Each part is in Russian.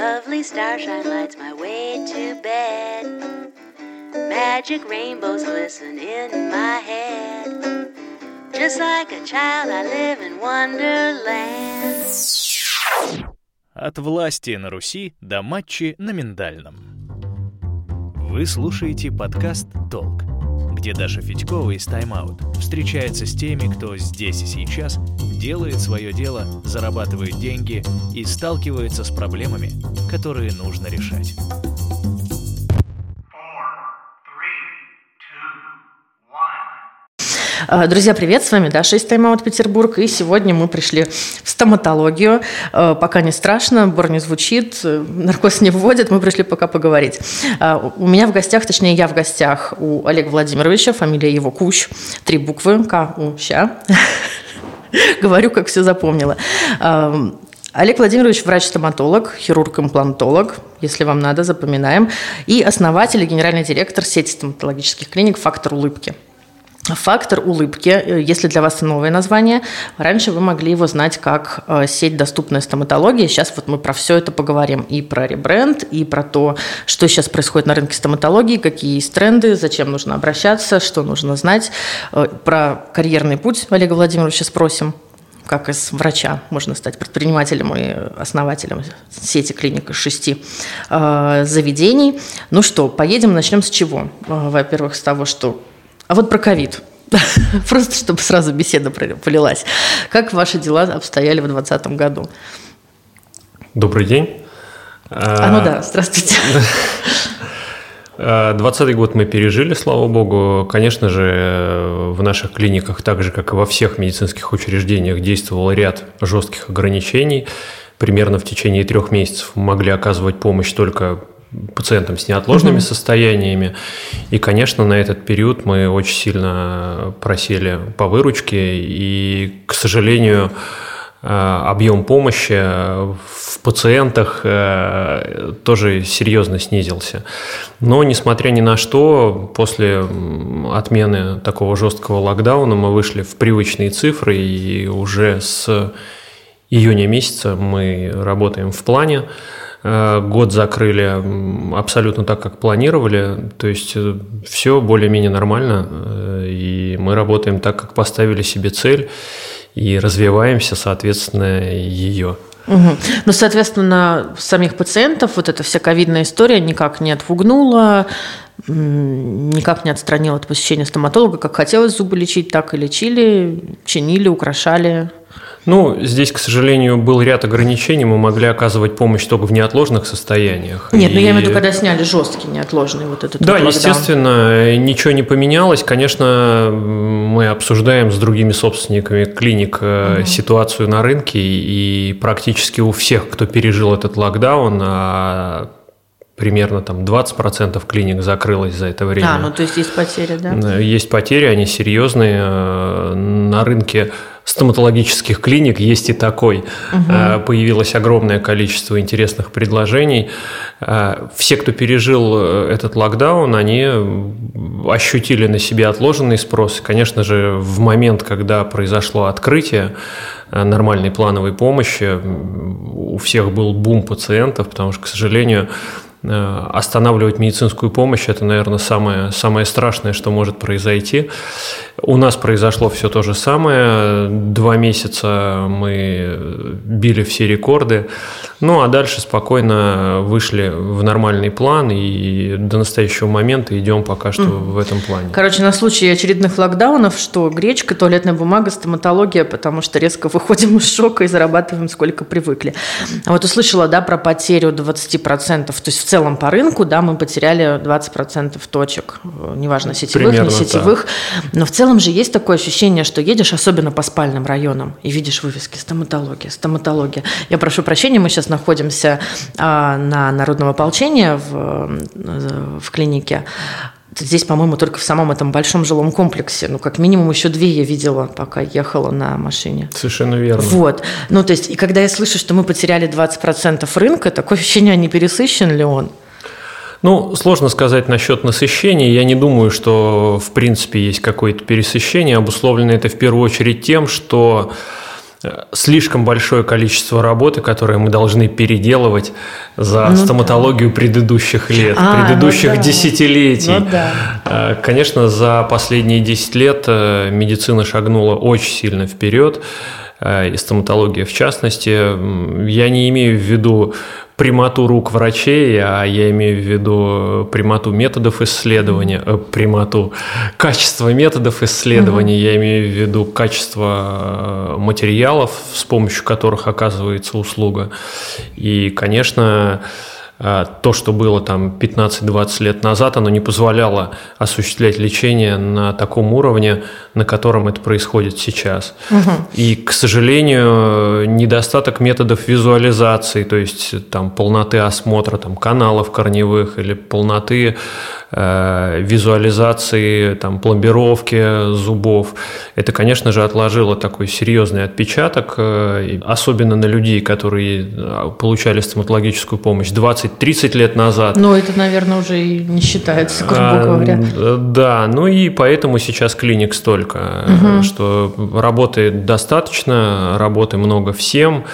Lovely starshine lights my way to bed. Magic rainbows glisten in my head. Just like a child, I live in Wonderland. От власти на Руси до матчи на миндальном. Вы слушаете подкаст «Толк», где Даша Федькова из «Тайм-аут» встречается с теми, кто здесь и сейчас делает свое дело, зарабатывает деньги и сталкивается с проблемами, которые нужно решать. Друзья, привет, с вами Даша из Тайм-аут Петербург, и сегодня мы пришли в стоматологию. А, Пока не страшно, бор не звучит, э, наркоз не вводят, мы пришли пока поговорить. У меня в гостях, точнее, я в гостях у Олега Владимировича, фамилия его Кущ, три буквы, К, У, Ща. Говорю, как все запомнила. Олег Владимирович – врач-стоматолог, хирург-имплантолог, если вам надо, запоминаем, и основатель и генеральный директор сети стоматологических клиник «Фактор улыбки». Фактор улыбки, э, если для вас новое название, раньше вы могли его знать как э, сеть доступная стоматология. Сейчас вот мы про все это поговорим. И про ребренд, и про то, что сейчас происходит на рынке стоматологии, какие есть тренды, зачем нужно обращаться, что нужно знать. Э, Про карьерный путь Олега Владимировича спросим как из врача можно стать предпринимателем и основателем сети клиник из шести э, заведений. Ну что, поедем, начнем с чего? Во-первых, с того, что... А вот про ковид. Просто чтобы сразу беседа полилась. Как ваши дела обстояли в 2020 году? Добрый день. А, ну да, здравствуйте. 20 год мы пережили, слава богу. Конечно же, э, в наших клиниках, так же, как и во всех медицинских учреждениях, действовал ряд жестких ограничений. Примерно в течение трех месяцев мы могли оказывать помощь только пациентам с неотложными Мгм. состояниями. И, конечно, на этот период мы очень сильно просели по выручке. И, к сожалению, э, объем помощи в пациентах э, тоже серьезно снизился. Но, несмотря ни на что, после отмены такого жесткого локдауна мы вышли в привычные цифры, и уже с июня месяца мы работаем в плане. Э, Год закрыли абсолютно так, как планировали. То есть все более-менее нормально. э, И мы работаем так, как поставили себе цель. И развиваемся, соответственно, ее. Мгм. Ну, соответственно, самих пациентов вот эта вся ковидная история никак не отпугнула, м, никак не отстранила от посещения стоматолога. Как хотелось зубы лечить, так и лечили, чинили, украшали. Ну, здесь, к сожалению, был ряд ограничений. Мы могли оказывать помощь только в неотложных состояниях. Нет, ну я имею в И- виду, когда сняли жесткий, неотложный вот этот Да, вот естественно, ничего не поменялось. Конечно, мы обсуждаем с другими собственниками клиник э, ситуацию на рынке, и практически у всех, кто пережил этот локдаун, а, примерно там 20% клиник закрылось за это время. А, ну то есть есть потери, да? Э, Есть потери, они серьезные. Э, На рынке стоматологических клиник есть и такой. Э, Появилось огромное количество интересных предложений. Э, Все, кто пережил э, этот локдаун, они ощутили на себе отложенный спрос. Конечно же, в момент, когда произошло открытие нормальной плановой помощи, у всех был бум пациентов, потому что, к сожалению, останавливать медицинскую помощь – это, наверное, самое, самое страшное, что может произойти. У нас произошло все то же самое. Два месяца мы били все рекорды. Ну, а дальше спокойно вышли в нормальный план и до настоящего момента идем пока что в этом плане. Короче, на случай очередных локдаунов, что гречка, туалетная бумага, стоматология, потому что резко выходим из шока и зарабатываем сколько привыкли. А вот услышала, да, про потерю 20%, то есть в целом по рынку, да, мы потеряли 20% точек, неважно, сетевых, Примерно не сетевых, но в целом же есть такое ощущение, что едешь, особенно по спальным районам, и видишь вывески стоматология, стоматология. Я прошу прощения, мы сейчас находимся а, на Народном ополчении в, э, в клинике. Здесь, по-моему, только в самом этом большом жилом комплексе. Ну, как минимум, еще две я видела, пока ехала на машине. Совершенно верно. Вот. Ну, то есть, и когда я слышу, что мы потеряли 20% рынка, такое ощущение, а не пересыщен ли он? Ну, сложно сказать насчет насыщения. Я не думаю, что в принципе есть какое-то пересыщение. Обусловлено это в первую очередь тем, что слишком большое количество работы, которое мы должны переделывать за Ну стоматологию предыдущих лет, А, предыдущих ну да. десятилетий. Ну да. Э, Конечно, за последние 10 лет э, медицина шагнула очень сильно вперед, э, и стоматология в частности. Я не имею в виду прямоту рук врачей, а я имею в виду прямоту методов исследования, э, прямоту качества методов исследования, я имею в виду качество э, материалов, с помощью которых оказывается услуга. И, конечно, то, что было там 15-20 лет назад, оно не позволяло осуществлять лечение на таком уровне, на котором это происходит сейчас. И, к сожалению, недостаток методов визуализации, то есть там полноты осмотра там, каналов корневых или полноты визуализации, там, пломбировки зубов, это, конечно же, отложило такой серьезный отпечаток, э, особенно на людей, которые э, получали стоматологическую помощь 20-30 лет назад. Ну, это, наверное, уже и не считается, грубо А, говоря. э, Да, ну и поэтому сейчас клиник столько, э, что работы достаточно, работы много всем.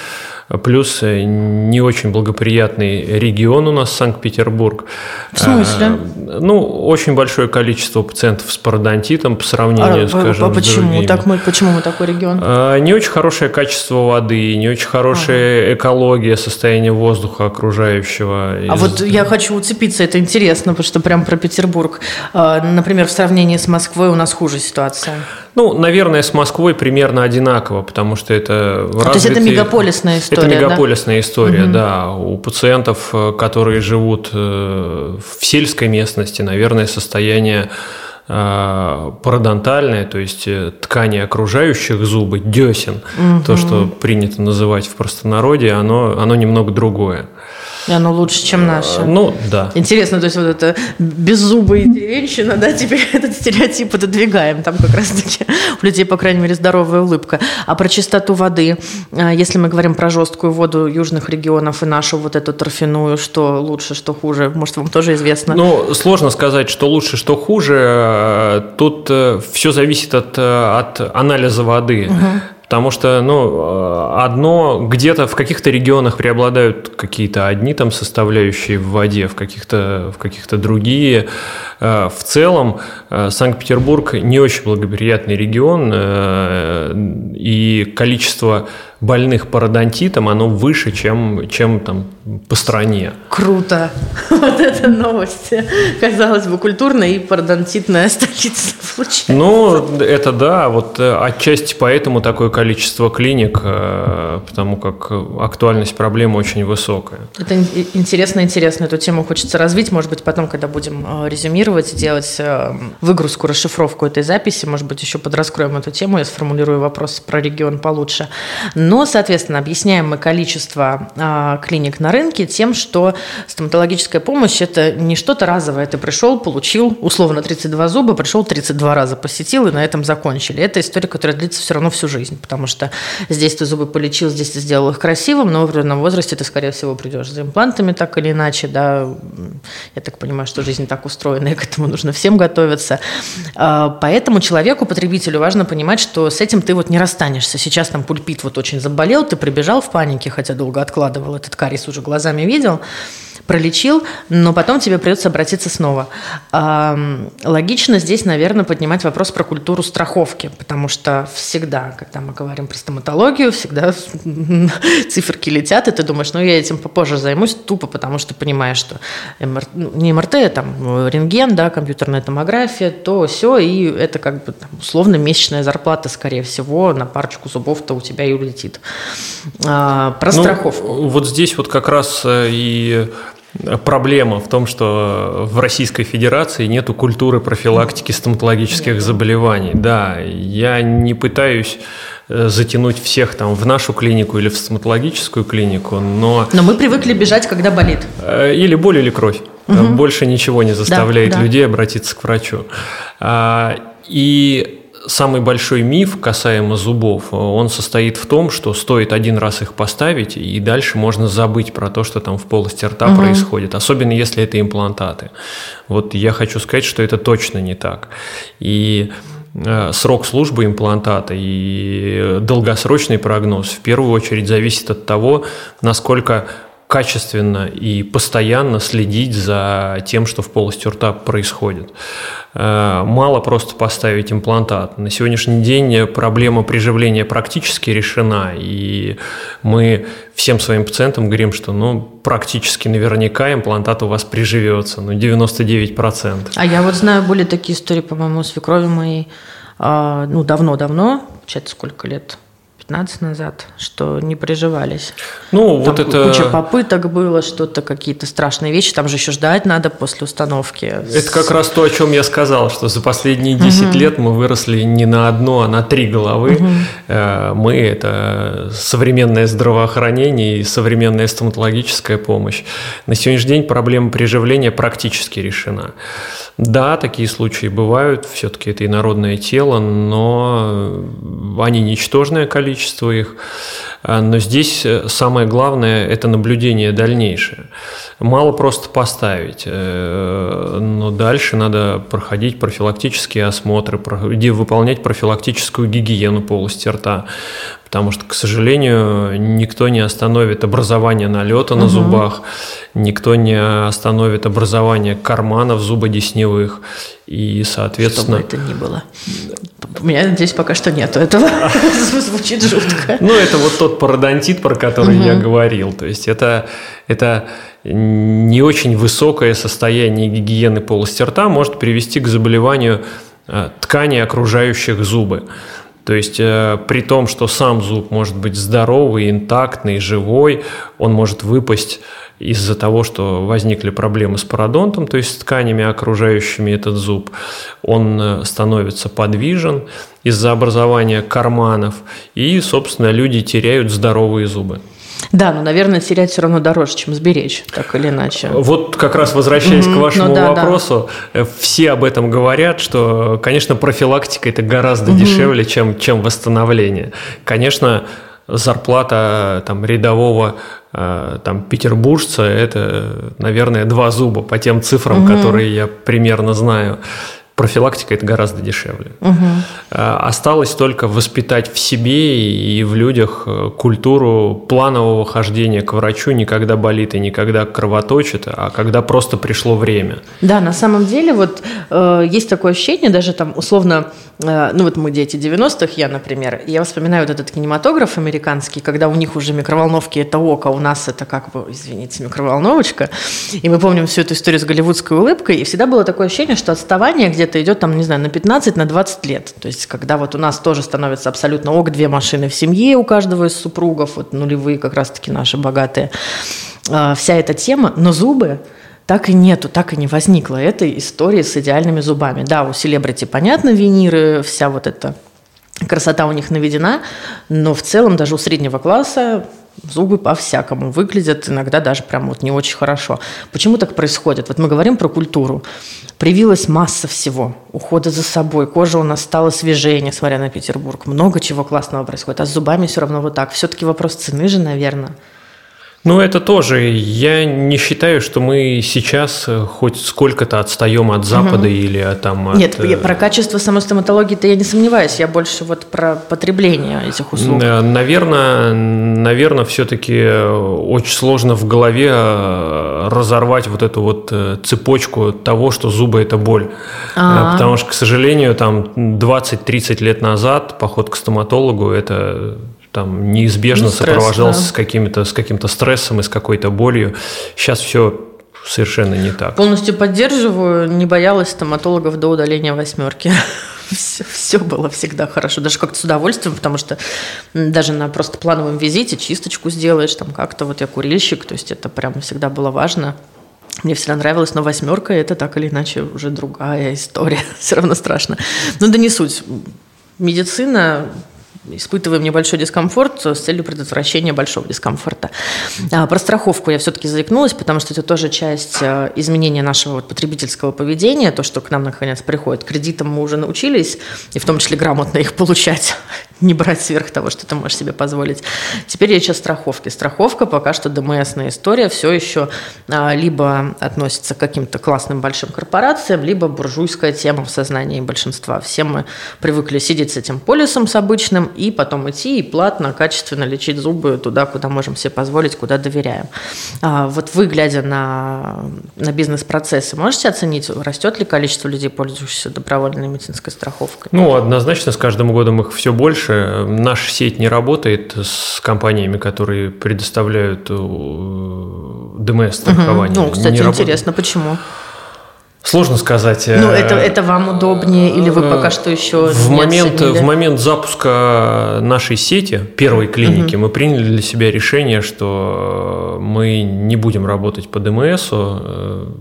Плюс э, не очень благоприятный регион у нас Санкт-Петербург. В смысле? А, Ну, очень большое количество пациентов с пародонтитом по А, сравнению, по- скажем, с почему? другими. Так мы, почему мы такой регион? А, Не очень хорошее качество воды, не очень хорошая экология, состояние воздуха окружающего. А Из- вот я хочу уцепиться, это интересно, потому что прям про Петербург. А, Например, в сравнении с Москвой у нас хуже ситуация. Ну, наверное, с Москвой примерно одинаково, потому что это А, то есть это мегаполисная история, Это да? мегаполисная история, да. У пациентов, э, которые живут э, в сельской местности, наверное, состояние э, пародонтальное, то есть ткани окружающих зубы, десен, то, что принято называть в простонародье, оно, оно немного другое. И оно лучше, чем наше. Ну, да. Интересно, то есть вот это беззубая деревенщина, да, теперь этот стереотип отодвигаем. Там как раз-таки у людей, по крайней мере, здоровая улыбка. А про чистоту воды, а, если мы говорим про жесткую воду южных регионов и нашу вот эту торфяную, что лучше, что хуже, может, вам тоже известно? Ну, сложно сказать, что лучше, что хуже. Э, Тут все зависит от, э, от анализа воды. Потому что, ну, э, одно где-то в каких-то регионах преобладают какие-то одни там составляющие в воде, в каких-то в каких-то другие. Э, В целом э, Санкт-Петербург не очень благоприятный регион, и количество больных пародонтитом, оно выше, чем, чем там по стране. Круто. Вот это новость. Казалось бы, культурная и пародонтитная столица получается. Ну, это да, вот э, отчасти поэтому такое количество клиник, э, потому как актуальность проблемы очень высокая. Это ин- интересно, интересно. Эту тему хочется развить. Может быть, потом, когда будем э, резюмировать, делать выгрузку, расшифровку этой записи, может быть, еще подраскроем эту тему. Я сформулирую вопрос про регион получше. Но, соответственно, объясняем мы количество э, клиник на рынке тем, что стоматологическая помощь – это не что-то разовое. Ты пришел, получил, условно, 32 зуба, пришел 32 раза, посетил, и на этом закончили. Это история, которая длится все равно всю жизнь, потому что здесь ты зубы полечил, здесь ты сделал их красивым, но в определенном возрасте ты, скорее всего, придешь за имплантами так или иначе, да. Я так понимаю, что жизнь так устроена, и к этому нужно всем готовиться. А, Поэтому человеку, потребителю, важно понимать, что с этим ты вот не расстанешься. Сейчас там пульпит вот очень заболел, ты прибежал в панике, хотя долго откладывал этот кариес, уже глазами видел, пролечил, но потом тебе придется обратиться снова. Логично здесь, наверное, поднимать вопрос про культуру страховки, потому что всегда, когда мы говорим про стоматологию, всегда циферки летят, и ты думаешь, ну я этим попозже займусь, тупо потому что понимаешь, что МР... ну, не МРТ, а там рентген, да, компьютерная томография, то все, и это как бы там, условно месячная зарплата, скорее всего, на парочку зубов-то у тебя и улетит. А, про Ну, страховку. Вот здесь вот как раз э, и проблема в том, что в Российской Федерации нету культуры профилактики стоматологических заболеваний. Да, я не пытаюсь э, затянуть всех там в нашу клинику или в стоматологическую клинику, но Но мы привыкли бежать, когда болит. Э, Или боль, или кровь. Больше ничего не заставляет да. людей обратиться к врачу. А, И самый большой миф касаемо зубов, он состоит в том, что стоит один раз их поставить, и дальше можно забыть про то, что там в полости рта происходит, особенно если это имплантаты. Вот я хочу сказать, что это точно не так. И э, срок службы имплантата и долгосрочный прогноз в первую очередь зависит от того, насколько качественно и постоянно следить за тем, что в полости рта происходит. Э, мало просто поставить имплантат. На сегодняшний день проблема приживления практически решена, и мы всем своим пациентам говорим, что ну, практически наверняка имплантат у вас приживется, ну 99%. А я вот знаю более такие истории, по-моему, свекрови моей, а, ну давно-давно, получается, сколько лет, 15 назад, что не приживались. Ну, там вот это... Куча попыток было, что-то, какие-то страшные вещи. Там же еще ждать надо после установки. Это как раз то, о чем я сказал, что за последние 10 угу. лет мы выросли не на одну, а на три головы. Угу. Мы – это современное здравоохранение и современная стоматологическая помощь. На сегодняшний день проблема приживления практически решена. Да, такие случаи бывают, все-таки это инородное тело, но они ничтожное количество их. А, но здесь э, самое главное – это наблюдение дальнейшее. Мало просто поставить, э, но дальше надо проходить профилактические осмотры, выполнять профилактическую гигиену полости рта, потому что, к сожалению, никто не остановит образование налета на угу. зубах, никто не остановит образование карманов зубодесневых, и, соответственно... Что бы это ни было. У меня здесь пока что нету этого. Звучит жутко. Ну, это вот тот пародонтит, про который я говорил. То есть это, это не очень высокое состояние гигиены полости рта может привести к заболеванию э, тканей, окружающих зубы. То есть э, при том, что сам зуб может быть здоровый, интактный, живой, он может выпасть из-за того, что возникли проблемы с пародонтом, то есть с тканями, окружающими этот зуб, он э, становится подвижен из-за образования карманов, и, собственно, люди теряют здоровые зубы. Да, но, наверное, терять все равно дороже, чем сберечь, так или иначе. Вот как раз возвращаясь mm-hmm. к вашему ну, да, вопросу, да. Э, все об этом говорят, что, конечно, профилактика это гораздо mm-hmm. дешевле, чем, чем восстановление. Конечно, зарплата там, рядового э, там, петербуржца – это, наверное, два зуба по тем цифрам, угу. которые я примерно знаю профилактика это гораздо дешевле. Угу. Осталось только воспитать в себе и в людях э, культуру планового хождения к врачу не когда болит и не когда кровоточит, а когда просто пришло время. Да, на самом деле вот э, есть такое ощущение, даже там условно, э, ну вот мы дети 90-х, я, например, я вспоминаю вот этот кинематограф американский, когда у них уже микроволновки это око, у нас это как бы, извините, микроволновочка, и мы помним всю эту историю с голливудской улыбкой, и всегда было такое ощущение, что отставание где где-то идет там, не знаю, на 15, на 20 лет. То есть, когда вот у нас тоже становится абсолютно ок, две машины в семье у каждого из супругов, вот нулевые как раз-таки наши богатые, а, вся эта тема, но зубы, так и нету, так и не возникло этой истории с идеальными зубами. Да, у селебрити понятно, виниры, вся вот эта красота у них наведена, но в целом даже у среднего класса Зубы по-всякому выглядят, иногда даже прям вот не очень хорошо. Почему так происходит? Вот мы говорим про культуру. Привилась масса всего. Ухода за собой. Кожа у нас стала свежее, несмотря на Петербург. Много чего классного происходит. А с зубами все равно вот так. Все-таки вопрос цены же, наверное. Ну, это тоже. Я не считаю, что мы сейчас э, хоть сколько-то отстаем от Запада угу. или от, там... От... Нет, я, про качество самой стоматологии-то я не сомневаюсь. Я больше вот про потребление этих услуг. Наверное, наверное все-таки э, очень сложно в голове э, разорвать вот эту вот цепочку того, что зубы – это боль. А-а-а. Потому что, к сожалению, там 20-30 лет назад поход к стоматологу – это там неизбежно ну, стресс, сопровождался да. с, какими-то, с каким-то стрессом и с какой-то болью. Сейчас все совершенно не так. Полностью поддерживаю, не боялась стоматологов до удаления восьмерки. Все, все было всегда хорошо, даже как-то с удовольствием, потому что даже на просто плановом визите чисточку сделаешь, там как-то вот я курильщик, то есть это прям всегда было важно. Мне всегда нравилось, но восьмерка это так или иначе уже другая история, все равно страшно. Но да не суть. Медицина испытываем небольшой дискомфорт с целью предотвращения большого дискомфорта. А, про страховку я все-таки заикнулась, потому что это тоже часть э, изменения нашего вот потребительского поведения, то, что к нам наконец приходит. Кредитам мы уже научились, и в том числе грамотно их получать, не брать сверх того, что ты можешь себе позволить. Теперь речь о страховке. Страховка пока что ДМСная история все еще а, либо относится к каким-то классным большим корпорациям, либо буржуйская тема в сознании большинства. Все мы привыкли сидеть с этим полисом, с обычным, и потом идти и платно, качественно лечить зубы туда, куда можем себе позволить, куда доверяем. А вот вы, глядя на, на бизнес-процессы, можете оценить, растет ли количество людей, пользующихся добровольной медицинской страховкой? Ну, однозначно, с каждым годом их все больше. Наша сеть не работает с компаниями, которые предоставляют э, ДМС-страхование. Угу. Ну, кстати, не интересно, работает. почему? Сложно сказать. Ну, это, это вам удобнее или вы пока что еще в не момент, В момент запуска нашей сети, первой клиники, угу. мы приняли для себя решение, что мы не будем работать по ДМСу,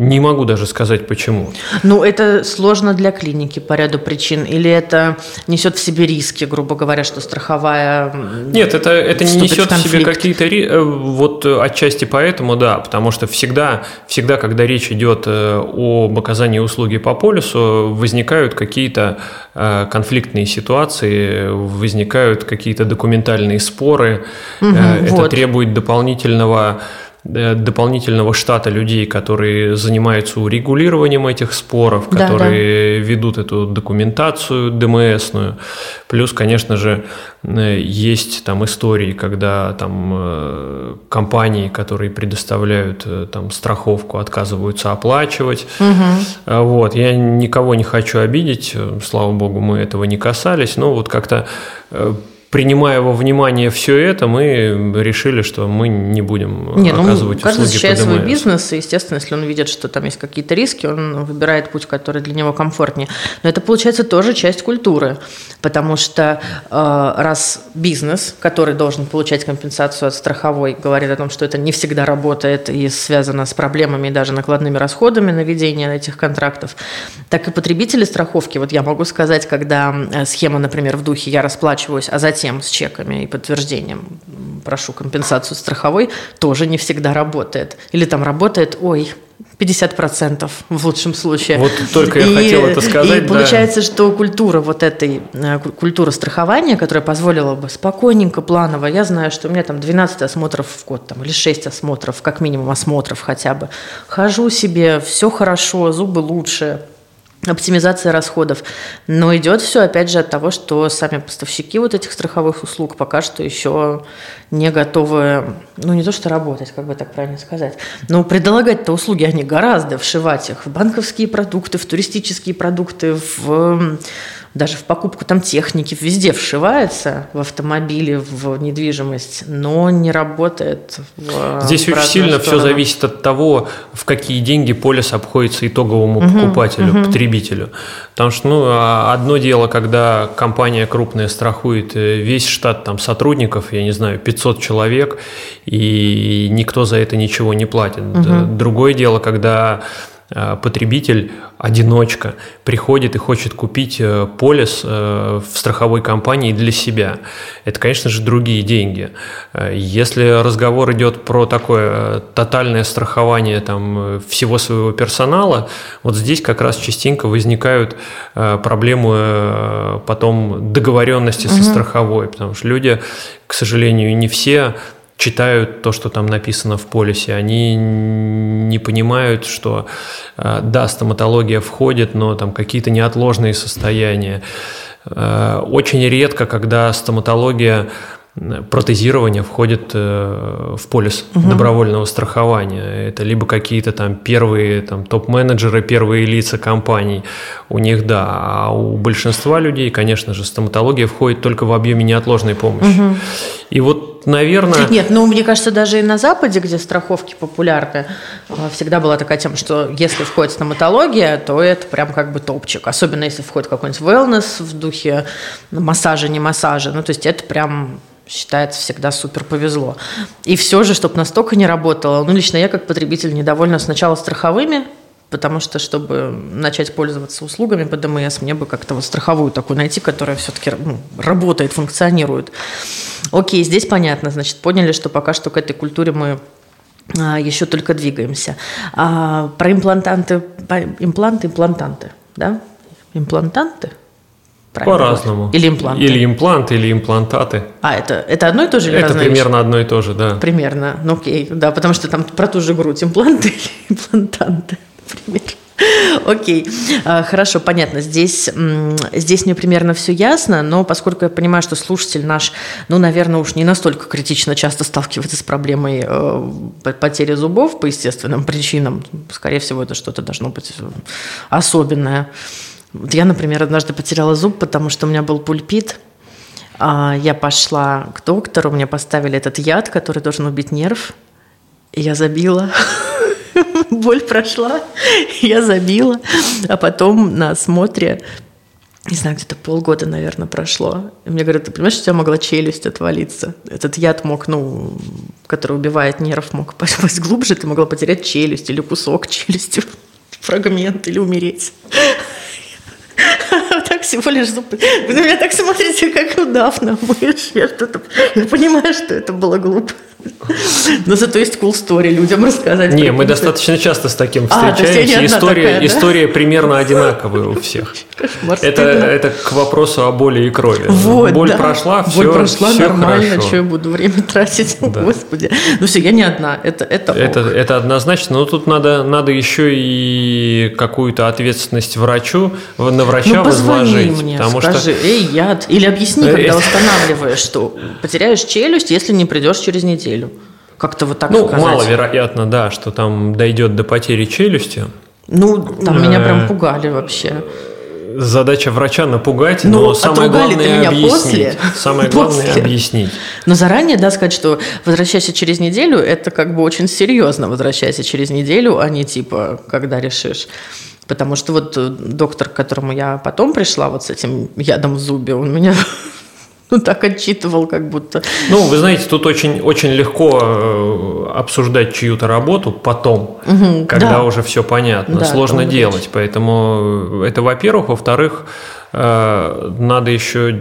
не могу даже сказать почему. Ну, это сложно для клиники по ряду причин. Или это несет в себе риски, грубо говоря, что страховая... Нет, это, это не несет в, в себе какие-то риски. Э, вот отчасти поэтому, да. Потому что всегда, всегда когда речь идет э, об оказании услуги по полису, возникают какие-то э, конфликтные ситуации, возникают какие-то документальные споры. Угу, это вот. требует дополнительного Э, дополнительного штата людей, которые занимаются урегулированием этих споров, да, которые да. ведут эту документацию ДМСную. Плюс, конечно же, э, есть там истории, когда там э, компании, которые предоставляют там страховку, отказываются оплачивать. Угу. Вот. Я никого не хочу обидеть, слава богу, мы этого не касались, но вот как-то принимая во внимание все это, мы решили, что мы не будем не, ну, оказывать каждый услуги защищает свой бизнес, и, естественно, если он видит, что там есть какие-то риски, он выбирает путь, который для него комфортнее. Но это, получается, тоже часть культуры, потому что э, раз бизнес, который должен получать компенсацию от страховой, говорит о том, что это не всегда работает и связано с проблемами и даже накладными расходами на ведение этих контрактов, так и потребители страховки, вот я могу сказать, когда э, схема, например, в духе «я расплачиваюсь, а затем затем с чеками и подтверждением прошу компенсацию страховой, тоже не всегда работает. Или там работает, ой, 50% в лучшем случае. Вот только я и, хотел это сказать. И да. получается, что культура вот этой, э, культура страхования, которая позволила бы спокойненько, планово, я знаю, что у меня там 12 осмотров в год, там, или 6 осмотров, как минимум осмотров хотя бы. Хожу себе, все хорошо, зубы лучше, оптимизация расходов. Но идет все, опять же, от того, что сами поставщики вот этих страховых услуг пока что еще не готовы, ну, не то что работать, как бы так правильно сказать, но предлагать-то услуги они гораздо, вшивать их в банковские продукты, в туристические продукты, в даже в покупку там техники, везде вшивается в автомобили, в недвижимость, но не работает. В, Здесь очень сильно сторону. все зависит от того, в какие деньги полис обходится итоговому угу, покупателю, угу. потребителю. Потому что ну, а одно дело, когда компания крупная страхует э, весь штат там, сотрудников, я не знаю, 500 человек, и никто за это ничего не платит. Угу. Другое дело, когда потребитель, одиночка, приходит и хочет купить э, полис э, в страховой компании для себя. Это, конечно же, другие деньги. Если разговор идет про такое тотальное страхование там, всего своего персонала, вот здесь как раз частенько возникают проблемы потом договоренности угу. со страховой, потому что люди, к сожалению, не все читают то, что там написано в полисе, они не понимают, что э, да, стоматология входит, но там какие-то неотложные состояния. Э, очень редко, когда стоматология протезирование входит э, в полис угу. добровольного страхования. Это либо какие-то там первые там, топ-менеджеры, первые лица компаний, у них да, а у большинства людей, конечно же, стоматология входит только в объеме неотложной помощи. Угу. И вот, наверное... Нет, ну, мне кажется, даже и на Западе, где страховки популярны, э, всегда была такая тема, что если входит стоматология, то это прям как бы топчик. Особенно если входит какой-нибудь wellness в духе массажа, не массажа. Ну, то есть это прям считается всегда супер повезло. И все же, чтобы настолько не работало, ну, лично я как потребитель недовольна сначала страховыми, потому что, чтобы начать пользоваться услугами по ДМС, мне бы как-то вот страховую такую найти, которая все-таки ну, работает, функционирует. Окей, здесь понятно, значит, поняли, что пока что к этой культуре мы а, еще только двигаемся. А, про имплантанты, импланты, имплантанты, да? Имплантанты? По-разному. Или импланты. Или импланты, или имплантаты. А, это, это одно и то же или Это примерно вещь? одно и то же, да. Примерно, ну окей, да, потому что там про ту же грудь импланты или имплантанты, например. Окей, а, хорошо, понятно. Здесь, здесь мне примерно все ясно, но поскольку я понимаю, что слушатель наш, ну, наверное, уж не настолько критично часто сталкивается с проблемой э, потери зубов по естественным причинам, скорее всего, это что-то должно быть особенное. Вот я, например, однажды потеряла зуб, потому что у меня был пульпит. А, я пошла к доктору, мне поставили этот яд, который должен убить нерв. И я забила. Боль прошла, я забила. А потом на осмотре, не знаю, где-то полгода, наверное, прошло. И мне говорят, ты понимаешь, что у тебя могла челюсть отвалиться? Этот яд мог, ну, который убивает нерв, мог попасть глубже, ты могла потерять челюсть или кусок челюсти, фрагмент или умереть. Так всего лишь зубы. Вы на меня так смотрите, как удав на. Я что-то... Понимаю, что это было глупо. Но зато есть cool story людям рассказать. Не, мы достаточно часто с таким а, встречаемся. История, история примерно одинаковая у всех. Это, это к вопросу о боли и крови. Вот, Боль прошла, все, Боль прошла нормально, что я буду время тратить, господи. Ну все, я не одна, это это, это это однозначно, но тут надо, надо еще и какую-то ответственность врачу, на врача ну, возложить. мне, скажи, эй, яд. Или объясни, когда устанавливаешь, что потеряешь челюсть, если не придешь через неделю. Как-то вот так Ну, сказать. маловероятно, да, что там дойдет до потери челюсти. Ну, там меня прям пугали вообще задача врача напугать, но, но самое главное меня объяснить. После, самое главное после. объяснить. Но заранее, да, сказать, что возвращайся через неделю, это как бы очень серьезно возвращайся через неделю, а не типа, когда решишь. Потому что вот доктор, к которому я потом пришла вот с этим ядом в зубе, он меня ну, так отчитывал, как будто. Ну, вы знаете, тут очень, очень легко э, обсуждать чью-то работу потом, угу, когда да. уже все понятно. Да, Сложно делать. Поэтому это, во-первых. Во-вторых, Э, надо еще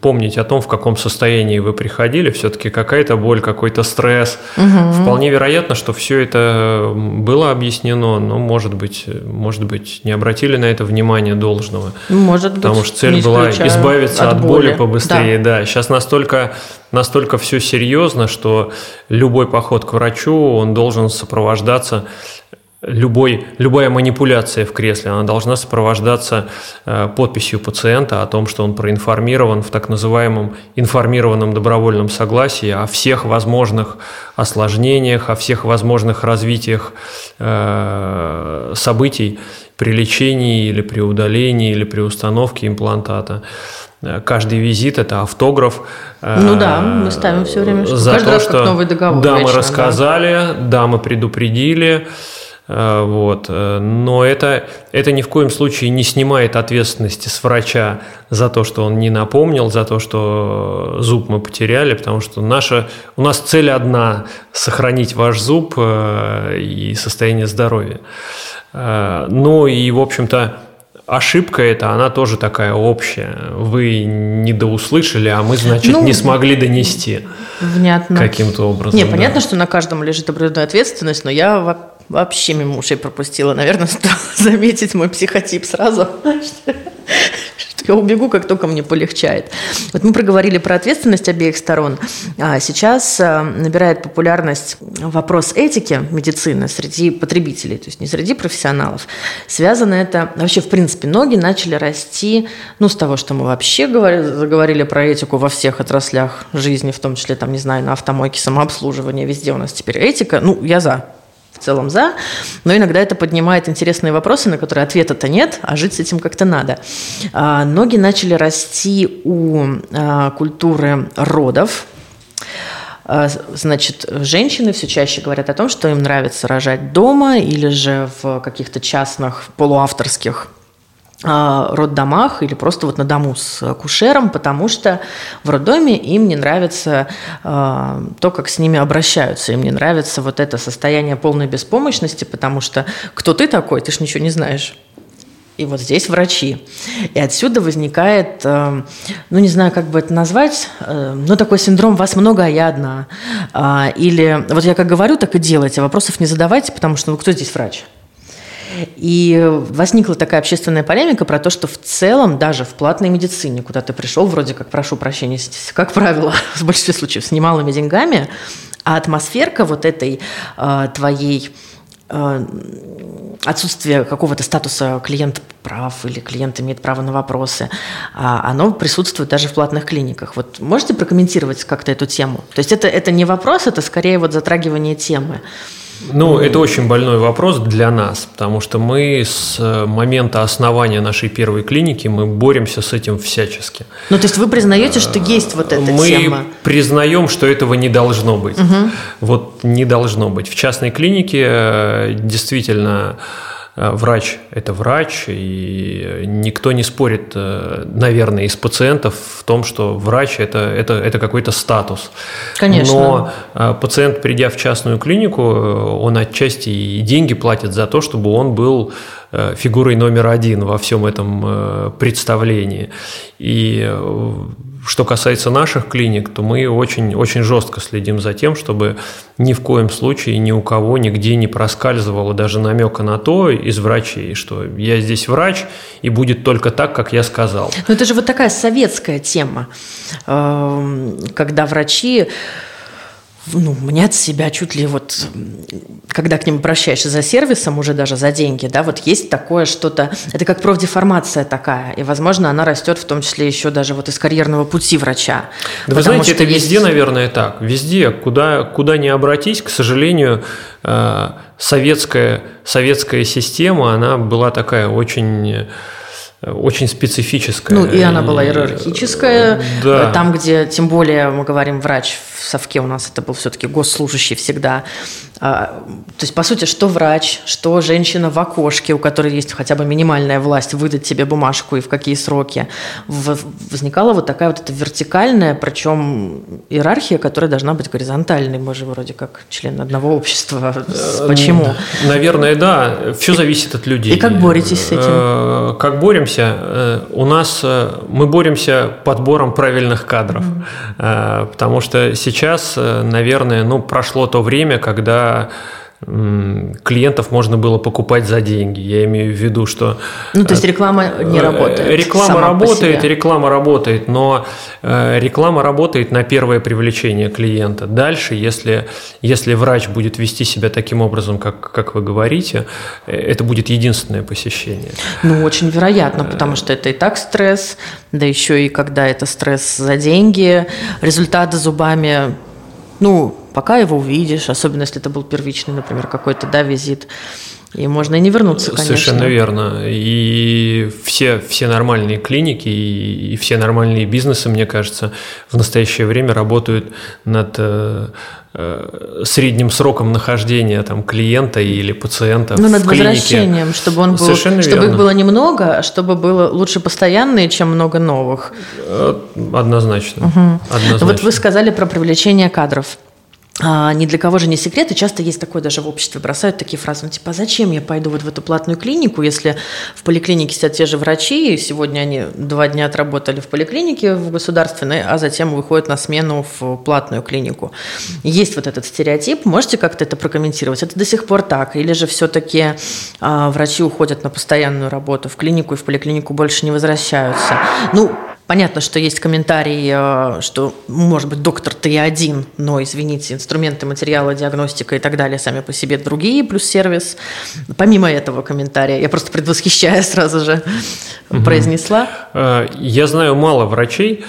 помнить о том, в каком состоянии вы приходили. Все-таки какая-то боль, какой-то стресс. Угу. Вполне вероятно, что все это было объяснено, но, может быть, может быть, не обратили на это внимание должного. Может потому быть, что цель была избавиться от, от боли. боли побыстрее. Да. да, сейчас настолько настолько все серьезно, что любой поход к врачу, он должен сопровождаться любой, любая манипуляция в кресле, она должна сопровождаться э, подписью пациента о том, что он проинформирован в так называемом информированном добровольном согласии о всех возможных осложнениях, о всех возможных развитиях э, событий при лечении или при удалении или при установке имплантата. Э, каждый визит это автограф. Ну да, мы ставим все время, что за каждый то, раз что как новый договор. Да, вечно, мы рассказали, да. да, мы предупредили. Э, вот. Э, но это, это ни в коем случае не снимает ответственности с врача за то, что он не напомнил, за то, что зуб мы потеряли, потому что наша, у нас цель одна – сохранить ваш зуб э, и состояние здоровья. Ну и, в общем-то, ошибка эта, она тоже такая общая. Вы не доуслышали, а мы, значит, ну, не смогли донести. Внятно. Каким-то образом. Не, понятно, что на каждом лежит определенная ответственность, но я вообще мимо ушей пропустила. Наверное, стоило заметить мой психотип сразу, я убегу, как только мне полегчает. Вот мы проговорили про ответственность обеих сторон. А сейчас а, набирает популярность вопрос этики медицины среди потребителей, то есть не среди профессионалов. Связано это... Вообще, в принципе, ноги начали расти, ну, с того, что мы вообще говорили, заговорили про этику во всех отраслях жизни, в том числе, там, не знаю, на автомойке, самообслуживание, везде у нас теперь этика. Ну, я за в целом за, но иногда это поднимает интересные вопросы, на которые ответа-то нет, а жить с этим как-то надо. А, ноги начали расти у а, культуры родов, а, Значит, женщины все чаще говорят о том, что им нравится рожать дома или же в каких-то частных полуавторских роддомах или просто вот на дому с акушером, потому что в роддоме им не нравится э, то, как с ними обращаются, им не нравится вот это состояние полной беспомощности, потому что кто ты такой, ты ж ничего не знаешь. И вот здесь врачи. И отсюда возникает, э, ну не знаю, как бы это назвать, э, ну такой синдром «вас много, а я одна». Или вот я как говорю, так и делайте, вопросов не задавайте, потому что ну кто здесь врач? И возникла такая общественная полемика про то, что в целом даже в платной медицине, куда ты пришел, вроде как, прошу прощения, как правило, в большинстве случаев с немалыми деньгами, а атмосферка вот этой э, твоей э, отсутствие какого-то статуса клиент прав или клиент имеет право на вопросы, а оно присутствует даже в платных клиниках. Вот можете прокомментировать как-то эту тему? То есть это, это не вопрос, это скорее вот затрагивание темы. Ну, это очень больной вопрос для нас, потому что мы с э, момента основания нашей первой клиники мы боремся с этим всячески. Ну, то есть вы признаете, что есть вот эта мы тема? Мы признаем, что этого не должно быть. Угу. Вот не должно быть. В частной клинике э, действительно Э, врач – это врач, и никто не спорит, э, наверное, из пациентов в том, что врач это, – это, это какой-то статус. Конечно. Но э, пациент, придя в частную клинику, он отчасти и деньги платит за то, чтобы он был фигурой номер один во всем этом представлении. И что касается наших клиник, то мы очень, очень жестко следим за тем, чтобы ни в коем случае ни у кого нигде не проскальзывало даже намека на то из врачей, что я здесь врач и будет только так, как я сказал. Но это же вот такая советская тема, эм, когда врачи ну, мнят себя чуть ли вот, когда к ним обращаешься за сервисом, уже даже за деньги, да, вот есть такое что-то, это как профдеформация такая, и, возможно, она растет в том числе еще даже вот из карьерного пути врача. Да вы знаете, это есть... везде, наверное, так, везде, куда, куда ни обратись, к сожалению, э, советская, советская система, она была такая очень очень специфическая. Ну, и она была иерархическая. Да. Там, где, тем более, мы говорим, врач в совке у нас это был все-таки госслужащий всегда. А, то есть, по сути, что врач, что женщина в окошке, у которой есть хотя бы минимальная власть выдать тебе бумажку и в какие сроки, возникала вот такая вот эта вертикальная, причем иерархия, которая должна быть горизонтальной. Мы же вроде как член одного общества. Э, Почему? Наверное, да. Все зависит от людей. И как боретесь с этим? Э, как боремся? Э, у нас мы боремся подбором правильных кадров, mm-hmm. потому что сейчас, наверное, ну прошло то время, когда клиентов можно было покупать за деньги. Я имею в виду, что... Ну, то есть реклама не э, работает. Реклама работает, реклама работает, но э, реклама работает на первое привлечение клиента. Дальше, если, если врач будет вести себя таким образом, как, как вы говорите, э, это будет единственное посещение. Ну, очень вероятно, потому что это и так стресс, да еще и когда это стресс за деньги, результаты зубами, ну, пока его увидишь, особенно если это был первичный, например, какой-то, да, визит. И можно и не вернуться, конечно. Совершенно верно. И все, все нормальные клиники и, и все нормальные бизнесы, мне кажется, в настоящее время работают над э, э, средним сроком нахождения там, клиента или пациента ну, в над клинике. возвращением, чтобы, он был, Совершенно чтобы верно. их было немного, а чтобы было лучше постоянные, чем много новых. Э, однозначно. Угу. Однозначно. Вот вы сказали про привлечение кадров. А, ни для кого же не секрет, и часто есть такое даже в обществе, бросают такие фразы, ну типа, а зачем я пойду вот в эту платную клинику, если в поликлинике сидят те же врачи, и сегодня они два дня отработали в поликлинике в государственной, а затем выходят на смену в платную клинику. Есть вот этот стереотип, можете как-то это прокомментировать? Это до сих пор так? Или же все-таки а, врачи уходят на постоянную работу в клинику и в поликлинику больше не возвращаются? Ну, Понятно, что есть комментарий, э, что, может быть, доктор ты и один, но, извините, инструменты, материалы, диагностика и так далее сами по себе другие, плюс сервис. Помимо этого комментария, я просто предвосхищая сразу же угу. произнесла. Э, я знаю мало врачей,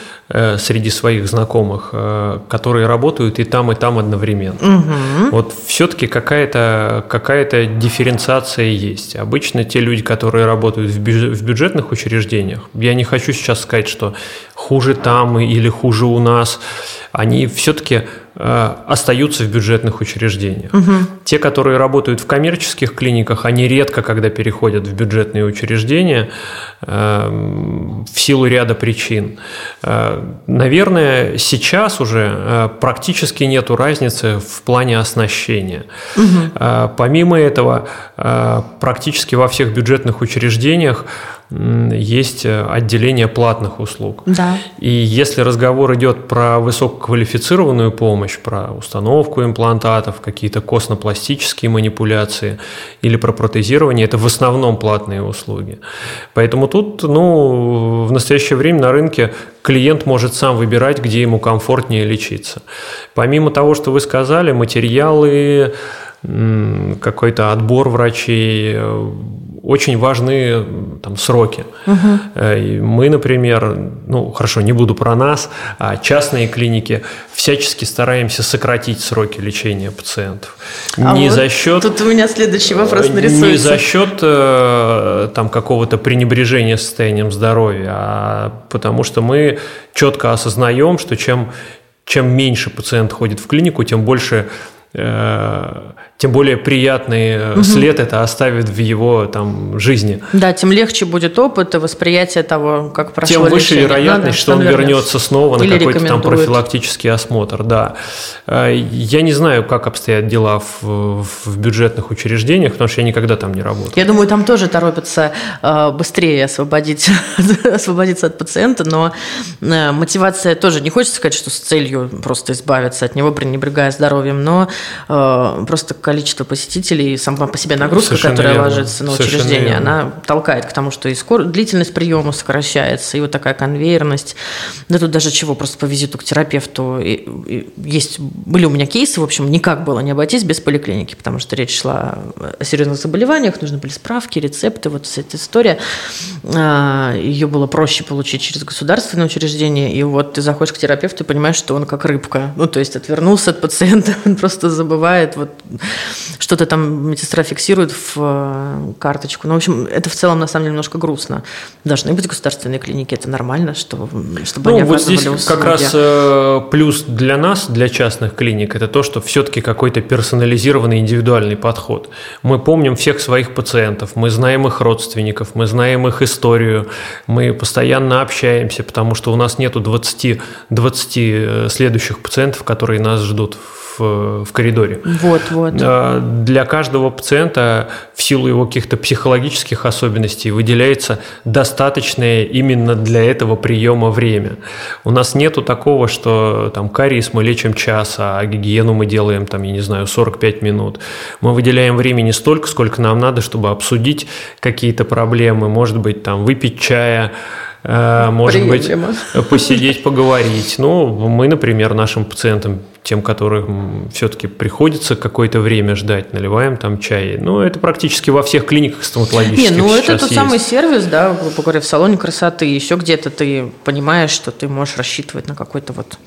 среди своих знакомых, э, которые работают и там, и там одновременно. Угу. Вот все-таки какая-то какая дифференциация есть. Обычно те люди, которые работают в бюджетных учреждениях, я не хочу сейчас сказать, что хуже там или хуже у нас, они все-таки э, остаются в бюджетных учреждениях. Угу. Те, которые работают в коммерческих клиниках, они редко когда переходят в бюджетные учреждения э, в силу ряда причин. Э, наверное, сейчас уже практически нет разницы в плане оснащения. Угу. Помимо этого, практически во всех бюджетных учреждениях есть э, отделение платных услуг. Да. И если разговор идет про высококвалифицированную помощь, про установку имплантатов, какие-то костно-пластические манипуляции или про протезирование, это в основном платные услуги. Поэтому тут, ну, в настоящее время на рынке клиент может сам выбирать, где ему комфортнее лечиться. Помимо того, что вы сказали, материалы, какой-то отбор врачей, очень важны там, сроки. Угу. Мы, например, ну хорошо, не буду про нас, а частные клиники всячески стараемся сократить сроки лечения пациентов. А не вот за счет... Тут у меня следующий вопрос нарисуется. Не за счет э, там, какого-то пренебрежения состоянием здоровья, а потому что мы четко осознаем, что чем, чем меньше пациент ходит в клинику, тем больше тем более приятный угу. след это оставит в его там жизни. Да, тем легче будет опыт и восприятие того, как прошло Тем выше лечение. вероятность, да, что он вернется снова Или на какой-то там профилактический осмотр. Да. Э, я не знаю, как обстоят дела в, в бюджетных учреждениях, потому что я никогда там не работал. Я думаю, там тоже торопятся э, быстрее освободить, освободиться от пациента, но мотивация тоже не хочется сказать, что с целью просто избавиться от него, пренебрегая здоровьем, но просто количество посетителей, сама по себе нагрузка, Совершенно которая верно. ложится на Совершенно учреждение, верно. она толкает к тому, что и скор... длительность приема сокращается, и вот такая конвейерность. Да тут даже чего, просто по визиту к терапевту. И, и есть, были у меня кейсы, в общем, никак было не обойтись без поликлиники, потому что речь шла о серьезных заболеваниях, нужны были справки, рецепты, вот вся эта история. А, Ее было проще получить через государственное учреждение, и вот ты заходишь к терапевту и понимаешь, что он как рыбка. Ну, то есть отвернулся от пациента, он просто забывает вот что-то там медсестра фиксирует в э, карточку. Ну, в общем, это в целом, на самом деле, немножко грустно. Должны быть государственные клиники, это нормально, что, чтобы ну, они вот здесь как раз э, плюс для нас, для частных клиник, это то, что все-таки какой-то персонализированный индивидуальный подход. Мы помним всех своих пациентов, мы знаем их родственников, мы знаем их историю, мы постоянно общаемся, потому что у нас нету 20, 20 э, следующих пациентов, которые нас ждут в, в коридоре. Вот, вот. Для каждого пациента в силу его каких-то психологических особенностей выделяется достаточное именно для этого приема время. У нас нету такого, что там кариес мы лечим час, а гигиену мы делаем там, я не знаю, 45 минут. Мы выделяем времени столько, сколько нам надо, чтобы обсудить какие-то проблемы, может быть, там выпить чая, может Приемлемо. быть, посидеть, поговорить. Ну, мы, например, нашим пациентам тем, которым все-таки приходится какое-то время ждать, наливаем там чай. Ну, это практически во всех клиниках стоматологических Не, ну это тот есть. самый сервис, да, грубо говоря, в салоне красоты, еще где-то ты понимаешь, что ты можешь рассчитывать на какой-то вот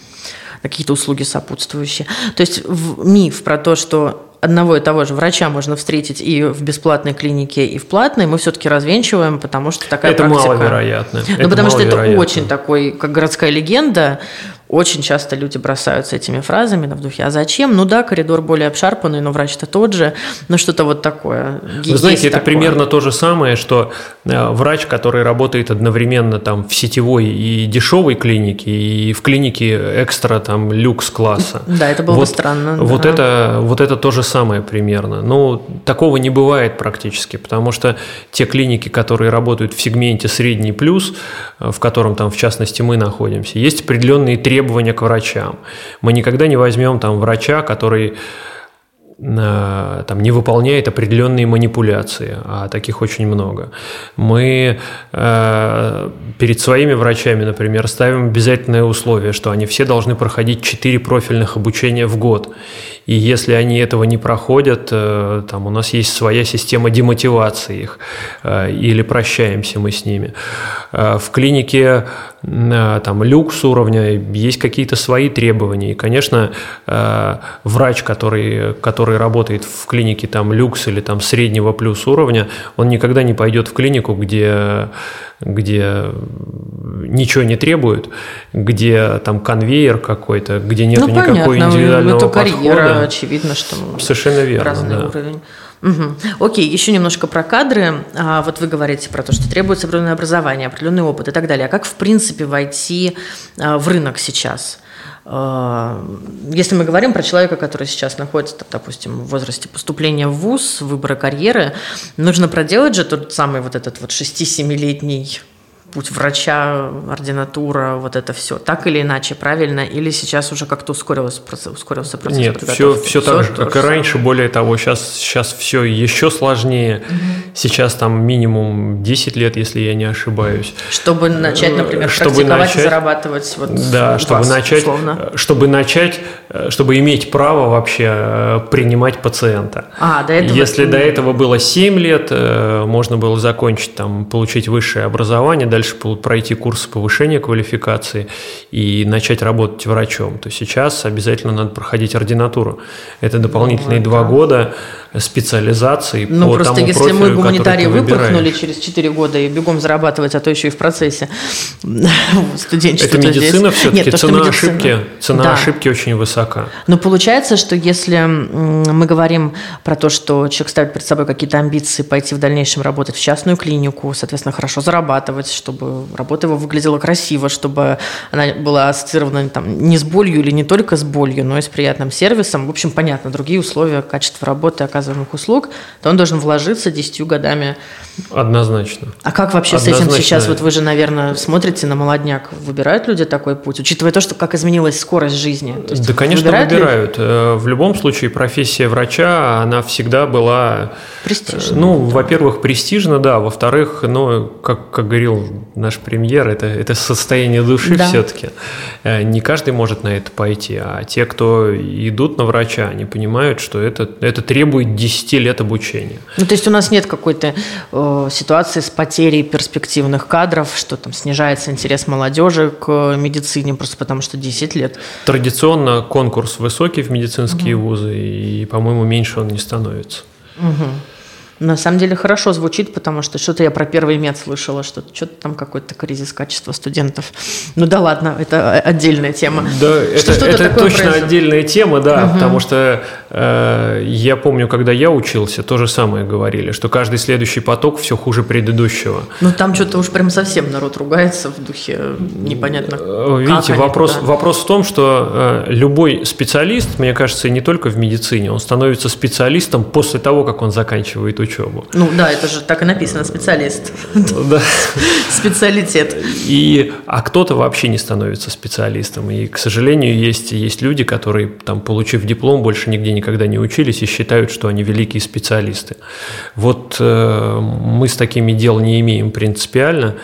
какие-то услуги сопутствующие. То есть миф про то, что одного и того же врача можно встретить и в бесплатной клинике, и в платной, мы все-таки развенчиваем, потому что такая это практика. маловероятно. Ну, это потому что это очень такой, как городская легенда, очень часто люди бросаются этими фразами на вдухе. А зачем? Ну да, коридор более обшарпанный, но врач-то тот же. Ну что-то вот такое. Вы знаете, это примерно то же самое, что э, врач, который работает одновременно там в сетевой и дешевой клинике, и в клинике экстра там люкс класса. Да, это было вот, бы странно. Вот, да. это, вот это то же самое примерно. Но такого не бывает практически, потому что те клиники, которые работают в сегменте средний плюс, э, в котором там в частности мы находимся, есть определенные требования требования к врачам. Мы никогда не возьмем там врача, который э, там, не выполняет определенные манипуляции, а таких очень много. Мы э, перед своими врачами, например, ставим обязательное условие, что они все должны проходить 4 профильных обучения в год. И если они этого не проходят, э, там у нас есть своя система демотивации их, э, или прощаемся мы с ними. Э, в клинике там, люкс уровня есть какие-то свои требования. И, конечно, врач, который, который работает в клинике там, люкс или там, среднего плюс уровня, он никогда не пойдет в клинику, где где ничего не требуют, где там конвейер какой-то, где нет ну, никакой понятно. индивидуального это подхода. карьера, очевидно, что совершенно верно, разный да. уровень. Угу. Окей, еще немножко про кадры. А, вот вы говорите про то, что требуется определенное образование, определенный опыт и так далее. А как, в принципе, войти а, в рынок сейчас? А, если мы говорим про человека, который сейчас находится, допустим, в возрасте поступления в ВУЗ, выбора карьеры, нужно проделать же тот самый вот этот вот 6-7-летний путь врача, ординатура, вот это все. Так или иначе, правильно? Или сейчас уже как-то ускорился процесс? Ускорился процесс Нет, все, все, все так же, как и раньше. Более того, сейчас, сейчас все еще сложнее. Угу. Сейчас там минимум 10 лет, если я не ошибаюсь. Чтобы начать, например, чтобы практиковать начать, и зарабатывать вот Да, чтобы вас, начать, условно. чтобы начать, чтобы иметь право вообще э, принимать пациента. А, до этого если до этого было 7 лет, э, можно было закончить, там, получить высшее образование, дальше пройти курс повышения квалификации и начать работать врачом, то сейчас обязательно надо проходить ординатуру. Это дополнительные ну, два года специализации ну, по просто тому если профилю, мы гуманитарии выпорхнули через 4 года и бегом зарабатывать, а то еще и в процессе студенчества. Это медицина все-таки, цена ошибки, цена да. ошибки очень высока. Но получается, что если мы говорим про то, что человек ставит перед собой какие-то амбиции пойти в дальнейшем работать в частную клинику, соответственно, хорошо зарабатывать, чтобы работа его выглядела красиво, чтобы она была ассоциирована там, не с болью или не только с болью, но и с приятным сервисом. В общем, понятно, другие условия, качество работы, оказываемых услуг, то он должен вложиться десятью годами. Однозначно. А как вообще Однозначно. с этим сейчас? Вот вы же, наверное, смотрите на молодняк. Выбирают люди такой путь, учитывая то, что как изменилась скорость жизни? То есть, да, конечно, выбирают. выбирают. Ли? Э, в любом случае профессия врача, она всегда была... Престижна. Ну, во-первых, престижна, да. Во-вторых, ну, как, как говорил наш премьер, это, это состояние души да. все-таки. Э, не каждый может на это пойти, а те, кто идут на врача, они понимают, что это, это требует 10 лет обучения. Ну, то есть у нас нет какой-то э, ситуации с потерей перспективных кадров, что там снижается интерес молодежи к медицине, просто потому что 10 лет. Традиционно конкурс высокий в медицинские угу. вузы, и, по-моему, меньше он не становится. Угу. На самом деле хорошо звучит, потому что что-то я про первый мед слышала, что что-то там какой-то кризис качества студентов. Ну да ладно, это отдельная тема. Да, что это, это точно произошло. отдельная тема, да, угу. потому что э, я помню, когда я учился, то же самое говорили, что каждый следующий поток все хуже предыдущего. Ну там что-то уж прям совсем народ ругается в духе непонятно. Э, видите, как вопрос, они, вопрос в том, что э, любой специалист, мне кажется, не только в медицине, он становится специалистом после того, как он заканчивает учебу учебу. Ну да, это же так и написано, специалист. Да. Специалитет. И, а кто-то вообще не становится специалистом. И, к сожалению, есть, есть люди, которые, там, получив диплом, больше нигде никогда не учились и считают, что они великие специалисты. Вот э, мы с такими дел не имеем принципиально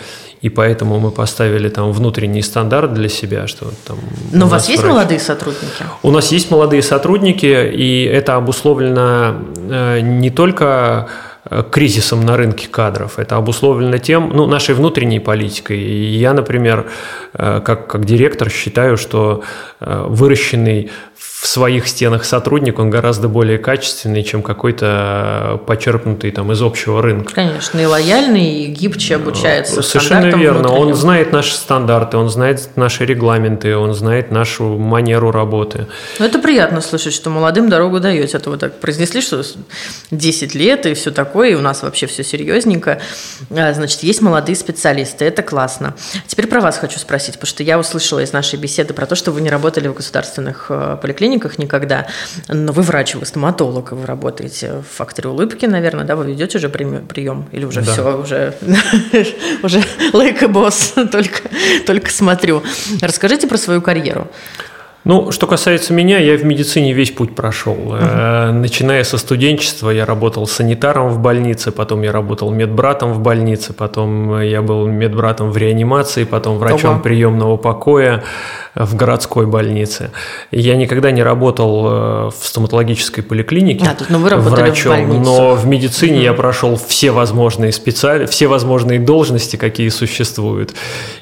и поэтому мы поставили там внутренний стандарт для себя, что там. Но у вас есть врач... молодые сотрудники? У нас есть молодые сотрудники, и это обусловлено э, не только э, кризисом на рынке кадров. Это обусловлено тем, ну, нашей внутренней политикой. И я, например, э, как, как директор считаю, что выращенный в своих стенах сотрудник, он гораздо более качественный, чем какой-то почерпнутый там из общего рынка. Конечно, и лояльный, и гибче обучается. Совершенно верно. Он знает наши стандарты, он знает наши регламенты, он знает нашу манеру работы. Ну, это приятно слышать, что молодым дорогу даете. Это а вы так произнесли, что 10 лет и все такое, и у нас вообще все серьезненько. А, значит, есть молодые специалисты, это классно. Теперь про вас хочу спросить, потому что я услышала из нашей беседы про то, что вы не работали в государственных э, поликлиниках, клиниках никогда, но вы врач, вы стоматолог, вы работаете в факторе улыбки, наверное, да, вы ведете уже прием или уже да. все, уже, уже лайк и босс, только, только смотрю. Расскажите про свою карьеру. Ну, что касается меня, я в медицине весь путь прошел. Uh-huh. Начиная со студенчества, я работал санитаром в больнице, потом я работал медбратом в больнице, потом я был медбратом в реанимации, потом врачом Ого. приемного покоя в городской больнице. Я никогда не работал э, в стоматологической поликлинике а, тут, ну, вы врачом, в но в медицине mm-hmm. я прошел все возможные специали, все возможные должности, какие существуют.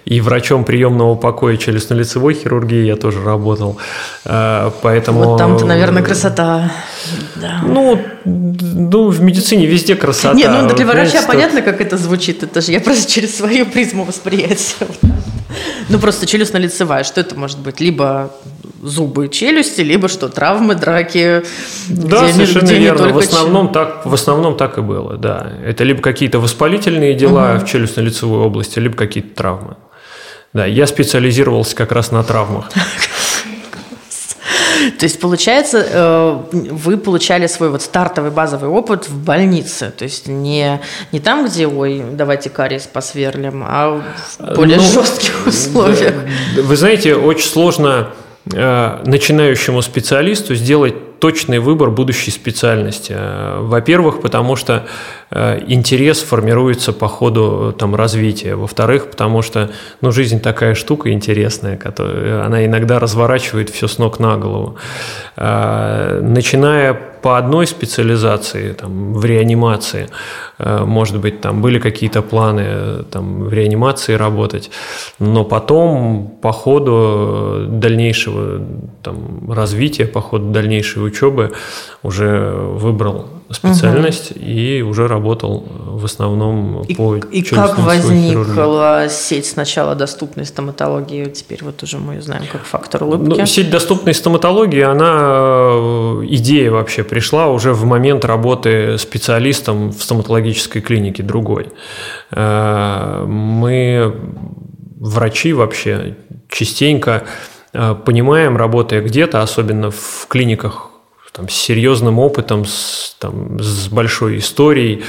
И врачом приемного покоя челюстно-лицевой хирургии я тоже работал выбрал. Поэтому... Вот там-то, наверное, красота. Да. Ну, ну, в медицине везде красота. Не, ну для врача что... понятно, как это звучит. Это же я просто через свою призму восприятия. Ну, просто челюстно-лицевая. Что это может быть? Либо зубы, челюсти, либо что, травмы, драки. Да, где, совершенно где верно. В основном, так, в основном так и было, да. Это либо какие-то воспалительные дела угу. в челюстно-лицевой области, либо какие-то травмы. Да, я специализировался как раз на травмах. То есть, получается, э, вы получали свой вот стартовый базовый опыт в больнице. То есть не, не там, где, ой, давайте кариес посверлим, а в более ну, жестких условиях. Вы знаете, очень сложно э, начинающему специалисту сделать точный выбор будущей специальности. Э, во-первых, потому что интерес формируется по ходу там, развития. Во-вторых, потому что ну, жизнь такая штука интересная, которая, она иногда разворачивает все с ног на голову. Э, начиная по одной специализации, там, в реанимации, э, может быть, там были какие-то планы там, в реанимации работать, но потом по ходу дальнейшего там, развития, по ходу дальнейшей учебы уже выбрал специальность угу. и уже работал в основном и, по И как возникла сеть сначала доступной стоматологии, теперь вот уже мы знаем как фактор улыбки? Ну, сеть доступной стоматологии, она, э, идея вообще пришла уже в момент работы специалистом в стоматологической клинике другой. Э, мы, врачи вообще, частенько э, понимаем, работая где-то, особенно в клиниках там, с серьезным опытом, с, там, с большой историей,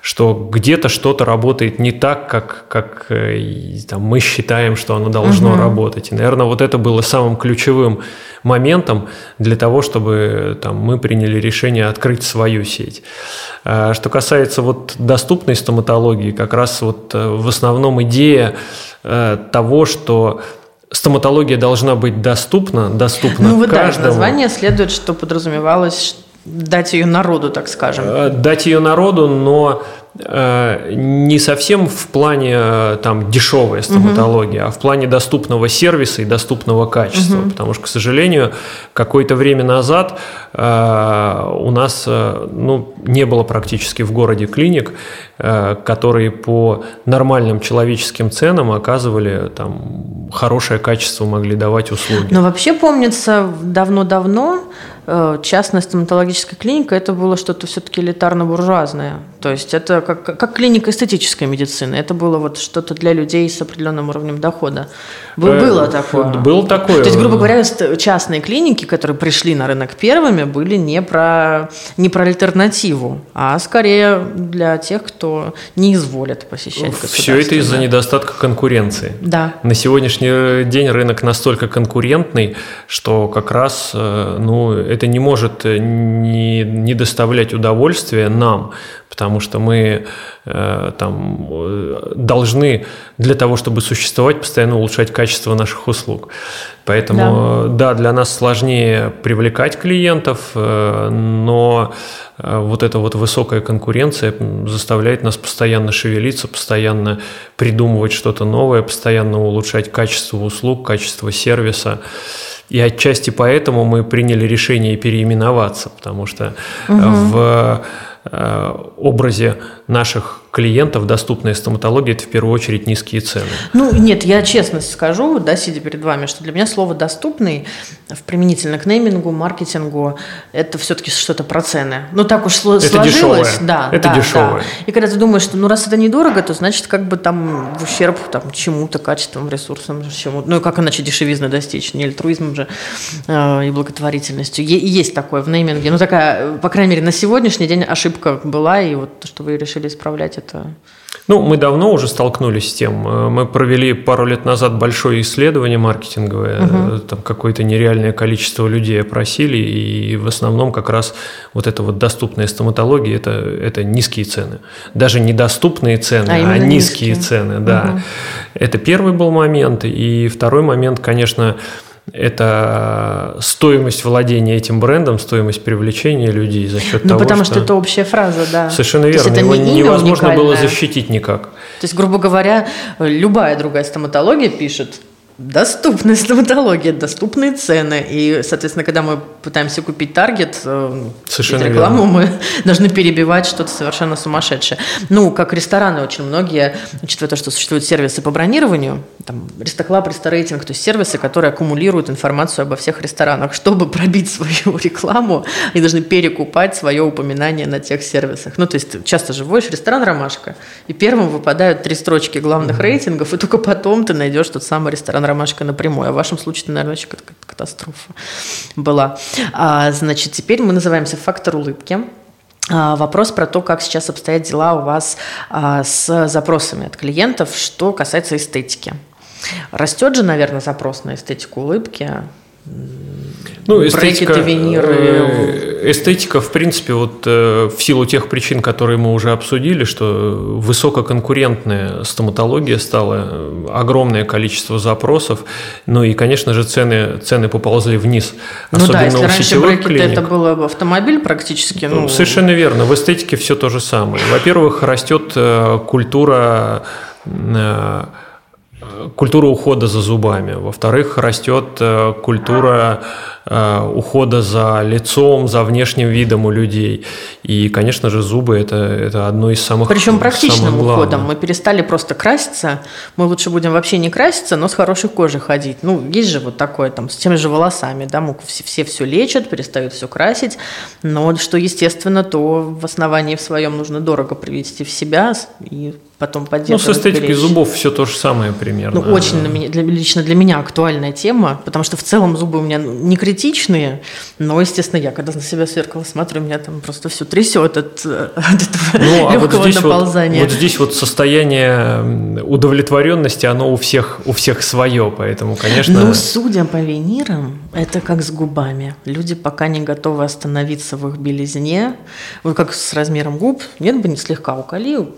что где-то что-то работает не так, как, как э, там, мы считаем, что оно должно угу. работать. И, наверное, вот это было самым ключевым моментом для того, чтобы там, мы приняли решение открыть свою сеть. А что касается вот доступной стоматологии, как раз вот э, в основном идея э, того, что стоматология должна быть доступна, доступна ну, вот каждому. Да, название следует, что подразумевалось дать ее народу, так скажем. Э, дать ее народу, но Э, не совсем в плане э, там дешевая стоматология, угу. а в плане доступного сервиса и доступного качества. Угу. Потому что, к сожалению, какое-то время назад э, у нас э, ну, не было практически в городе клиник, э, которые по нормальным человеческим ценам оказывали там хорошее качество, могли давать услуги. Но вообще помнится давно-давно частная стоматологическая клиника это было что-то все-таки элитарно-буржуазное. То есть это как, как клиника эстетической медицины. Это было вот что-то для людей с определенным уровнем дохода. Э, было такое. Было такое. То есть, грубо говоря, частные клиники, которые пришли на рынок первыми, были не про, не про альтернативу, а скорее для тех, кто не изволит посещать Все это из-за недостатка конкуренции. Да. На сегодняшний день рынок настолько конкурентный, что как раз э, ну, это не может не, не доставлять удовольствия нам, потому что мы э, там, э, должны для того, чтобы существовать, постоянно улучшать качество наших услуг. Поэтому, да, да для нас сложнее привлекать клиентов, э, но э, вот эта вот высокая конкуренция заставляет нас постоянно шевелиться, постоянно придумывать что-то новое, постоянно улучшать качество услуг, качество сервиса. И отчасти поэтому мы приняли решение переименоваться, потому что угу. в Э, образе наших клиентов доступная стоматология – это в первую очередь низкие цены. Ну, нет, я честно скажу, да, сидя перед вами, что для меня слово «доступный» в применительно к неймингу, маркетингу – это все-таки что-то про цены. Ну, так уж сложилось. Это дешевое. Да, это да, дешевое. Да. И когда ты думаешь, что ну, раз это недорого, то значит, как бы там в ущерб там, чему-то, качествам, ресурсам, чему Ну, как иначе дешевизны достичь? Не альтруизмом же э, и благотворительностью. Е- есть такое в нейминге. Ну, такая, по крайней мере, на сегодняшний день ошибка была, и вот то, что вы решили исправлять, это ну, мы давно уже столкнулись с тем. Э, мы провели пару лет назад большое исследование маркетинговое. Угу. Там какое-то нереальное количество людей опросили, и в основном как раз вот эта вот доступная стоматология это, – это низкие цены. Даже недоступные цены, а, а низкие, низкие цены, да. Угу. Это первый был момент. И второй момент, конечно, это стоимость владения этим брендом, стоимость привлечения людей за счет ну, того, потому что... что это общая фраза, да. Совершенно верно. это Его не невозможно уникальное. было защитить никак. То есть, грубо говоря, любая другая стоматология пишет доступная стоматология, доступные цены. И, соответственно, когда мы пытаемся купить таргет, э, Совершенно рекламу, верно. мы должны перебивать что-то совершенно сумасшедшее. Ну, как рестораны очень многие, учитывая то, что существуют сервисы по бронированию, там, Рестоклаб, Ресторейтинг, то есть сервисы, которые аккумулируют информацию обо всех ресторанах. Чтобы пробить свою рекламу, они должны перекупать свое упоминание на тех сервисах. Ну, то есть часто же вводишь ресторан «Ромашка», и первым выпадают три строчки главных рейтингов, и только потом ты найдешь тот самый ресторан «Ромашка» напрямую. А в вашем случае, это, наверное, кат- катастрофа была. А, значит, теперь мы называемся «Фактор улыбки». А, Вопрос про то, как сейчас обстоят дела у вас а, с запросами от клиентов, что касается эстетики. Растет же, наверное, запрос на эстетику улыбки. Ну, Брекеты, эстетика, виниры. э, эстетика, в принципе, вот э, в силу тех причин, которые мы уже обсудили, что высококонкурентная стоматология стала, э, огромное количество запросов, ну и, конечно же, цены, цены поползли вниз. Ну да, Особенно если у раньше брекеты клиник. это было автомобиль практически, ну, Совершенно верно. В эстетике все то же самое. Во-первых, растет культура культура ухода за зубами. Во-вторых, растет э, культура ухода за лицом, за внешним видом у людей. И, конечно же, зубы это, это одно из самых Причем практичным самых главных. уходом. Мы перестали просто краситься. Мы лучше будем вообще не краситься, но с хорошей кожей ходить. Ну, есть же вот такое там с теми же волосами, да, мы все, все все лечат, перестают все красить. Но что естественно, то в основании в своем нужно дорого привести в себя и потом Ну, поддерживать. с эстетикой беречь. зубов все то же самое примерно. Ну, очень на меня, для- лично для меня актуальная тема, потому что в целом зубы у меня ну, не критичные, но, естественно, я когда на себя в зеркало смотрю, меня там просто все трясет от, от этого Ну, а вот легкого здесь, вот, наползания. вот здесь вот состояние удовлетворенности, оно у всех, у всех свое, поэтому, конечно... Ну, судя по винирам, это как с губами. Люди пока не готовы остановиться в их белизне. Вот как с размером губ. Нет бы не слегка уколи,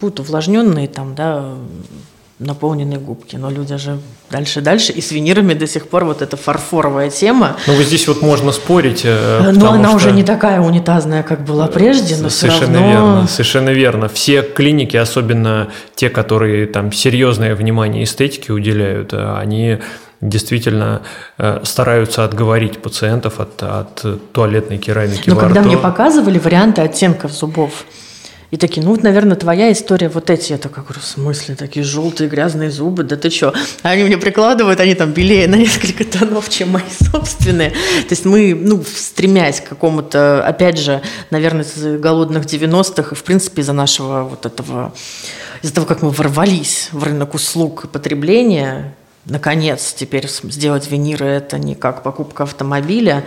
будут увлажненные там, да, наполненные губки. Но люди же дальше дальше. И с винирами до сих пор вот эта фарфоровая тема. Ну, вот здесь вот можно спорить. э, Но потому она что- уже не такая унитазная, как была прежде, но все Совершенно равно... верно, совершенно верно. Все клиники, особенно те, которые там серьезное внимание эстетике уделяют, э, они действительно э, стараются отговорить пациентов от, от туалетной керамики Но когда рту. мне показывали варианты оттенков зубов, и такие, ну наверное, твоя история вот эти. Я такая говорю, в смысле, такие желтые грязные зубы, да ты что? Они мне прикладывают, они там белее на несколько тонов, чем мои собственные. То есть мы, ну, стремясь к какому-то, опять же, наверное, из голодных 90-х, и, в принципе, из-за нашего вот этого, из-за того, как мы ворвались в рынок услуг и потребления, наконец, теперь сделать виниры – это не как покупка автомобиля,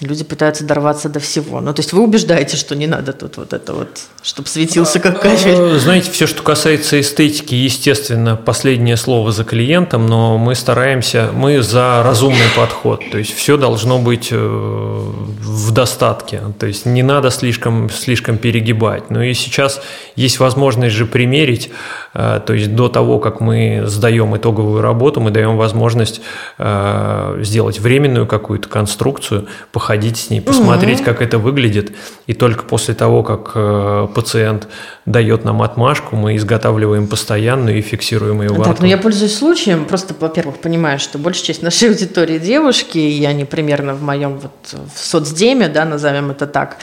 люди пытаются дорваться до всего. Ну, то есть вы убеждаете, что не надо тут вот это вот, чтобы светился как кафель. Э, Знаете, все, что касается эстетики, естественно, последнее слово за клиентом, но мы стараемся, мы за разумный подход. То есть все должно быть э, в достатке. То есть не надо слишком, слишком перегибать. Ну и сейчас есть возможность же примерить, э, то есть до того, как мы сдаем итоговую работу, мы даем возможность э, сделать временную какую-то конструкцию, походить с ней, посмотреть, как это выглядит. И только после того, как э, пациент дает нам отмашку, мы изготавливаем постоянную и фиксируем ее во Так, ну я пользуюсь случаем, просто, во-первых, понимаю, что большая часть нашей аудитории девушки, и они примерно в моем вот в соцдеме, да, назовем это так.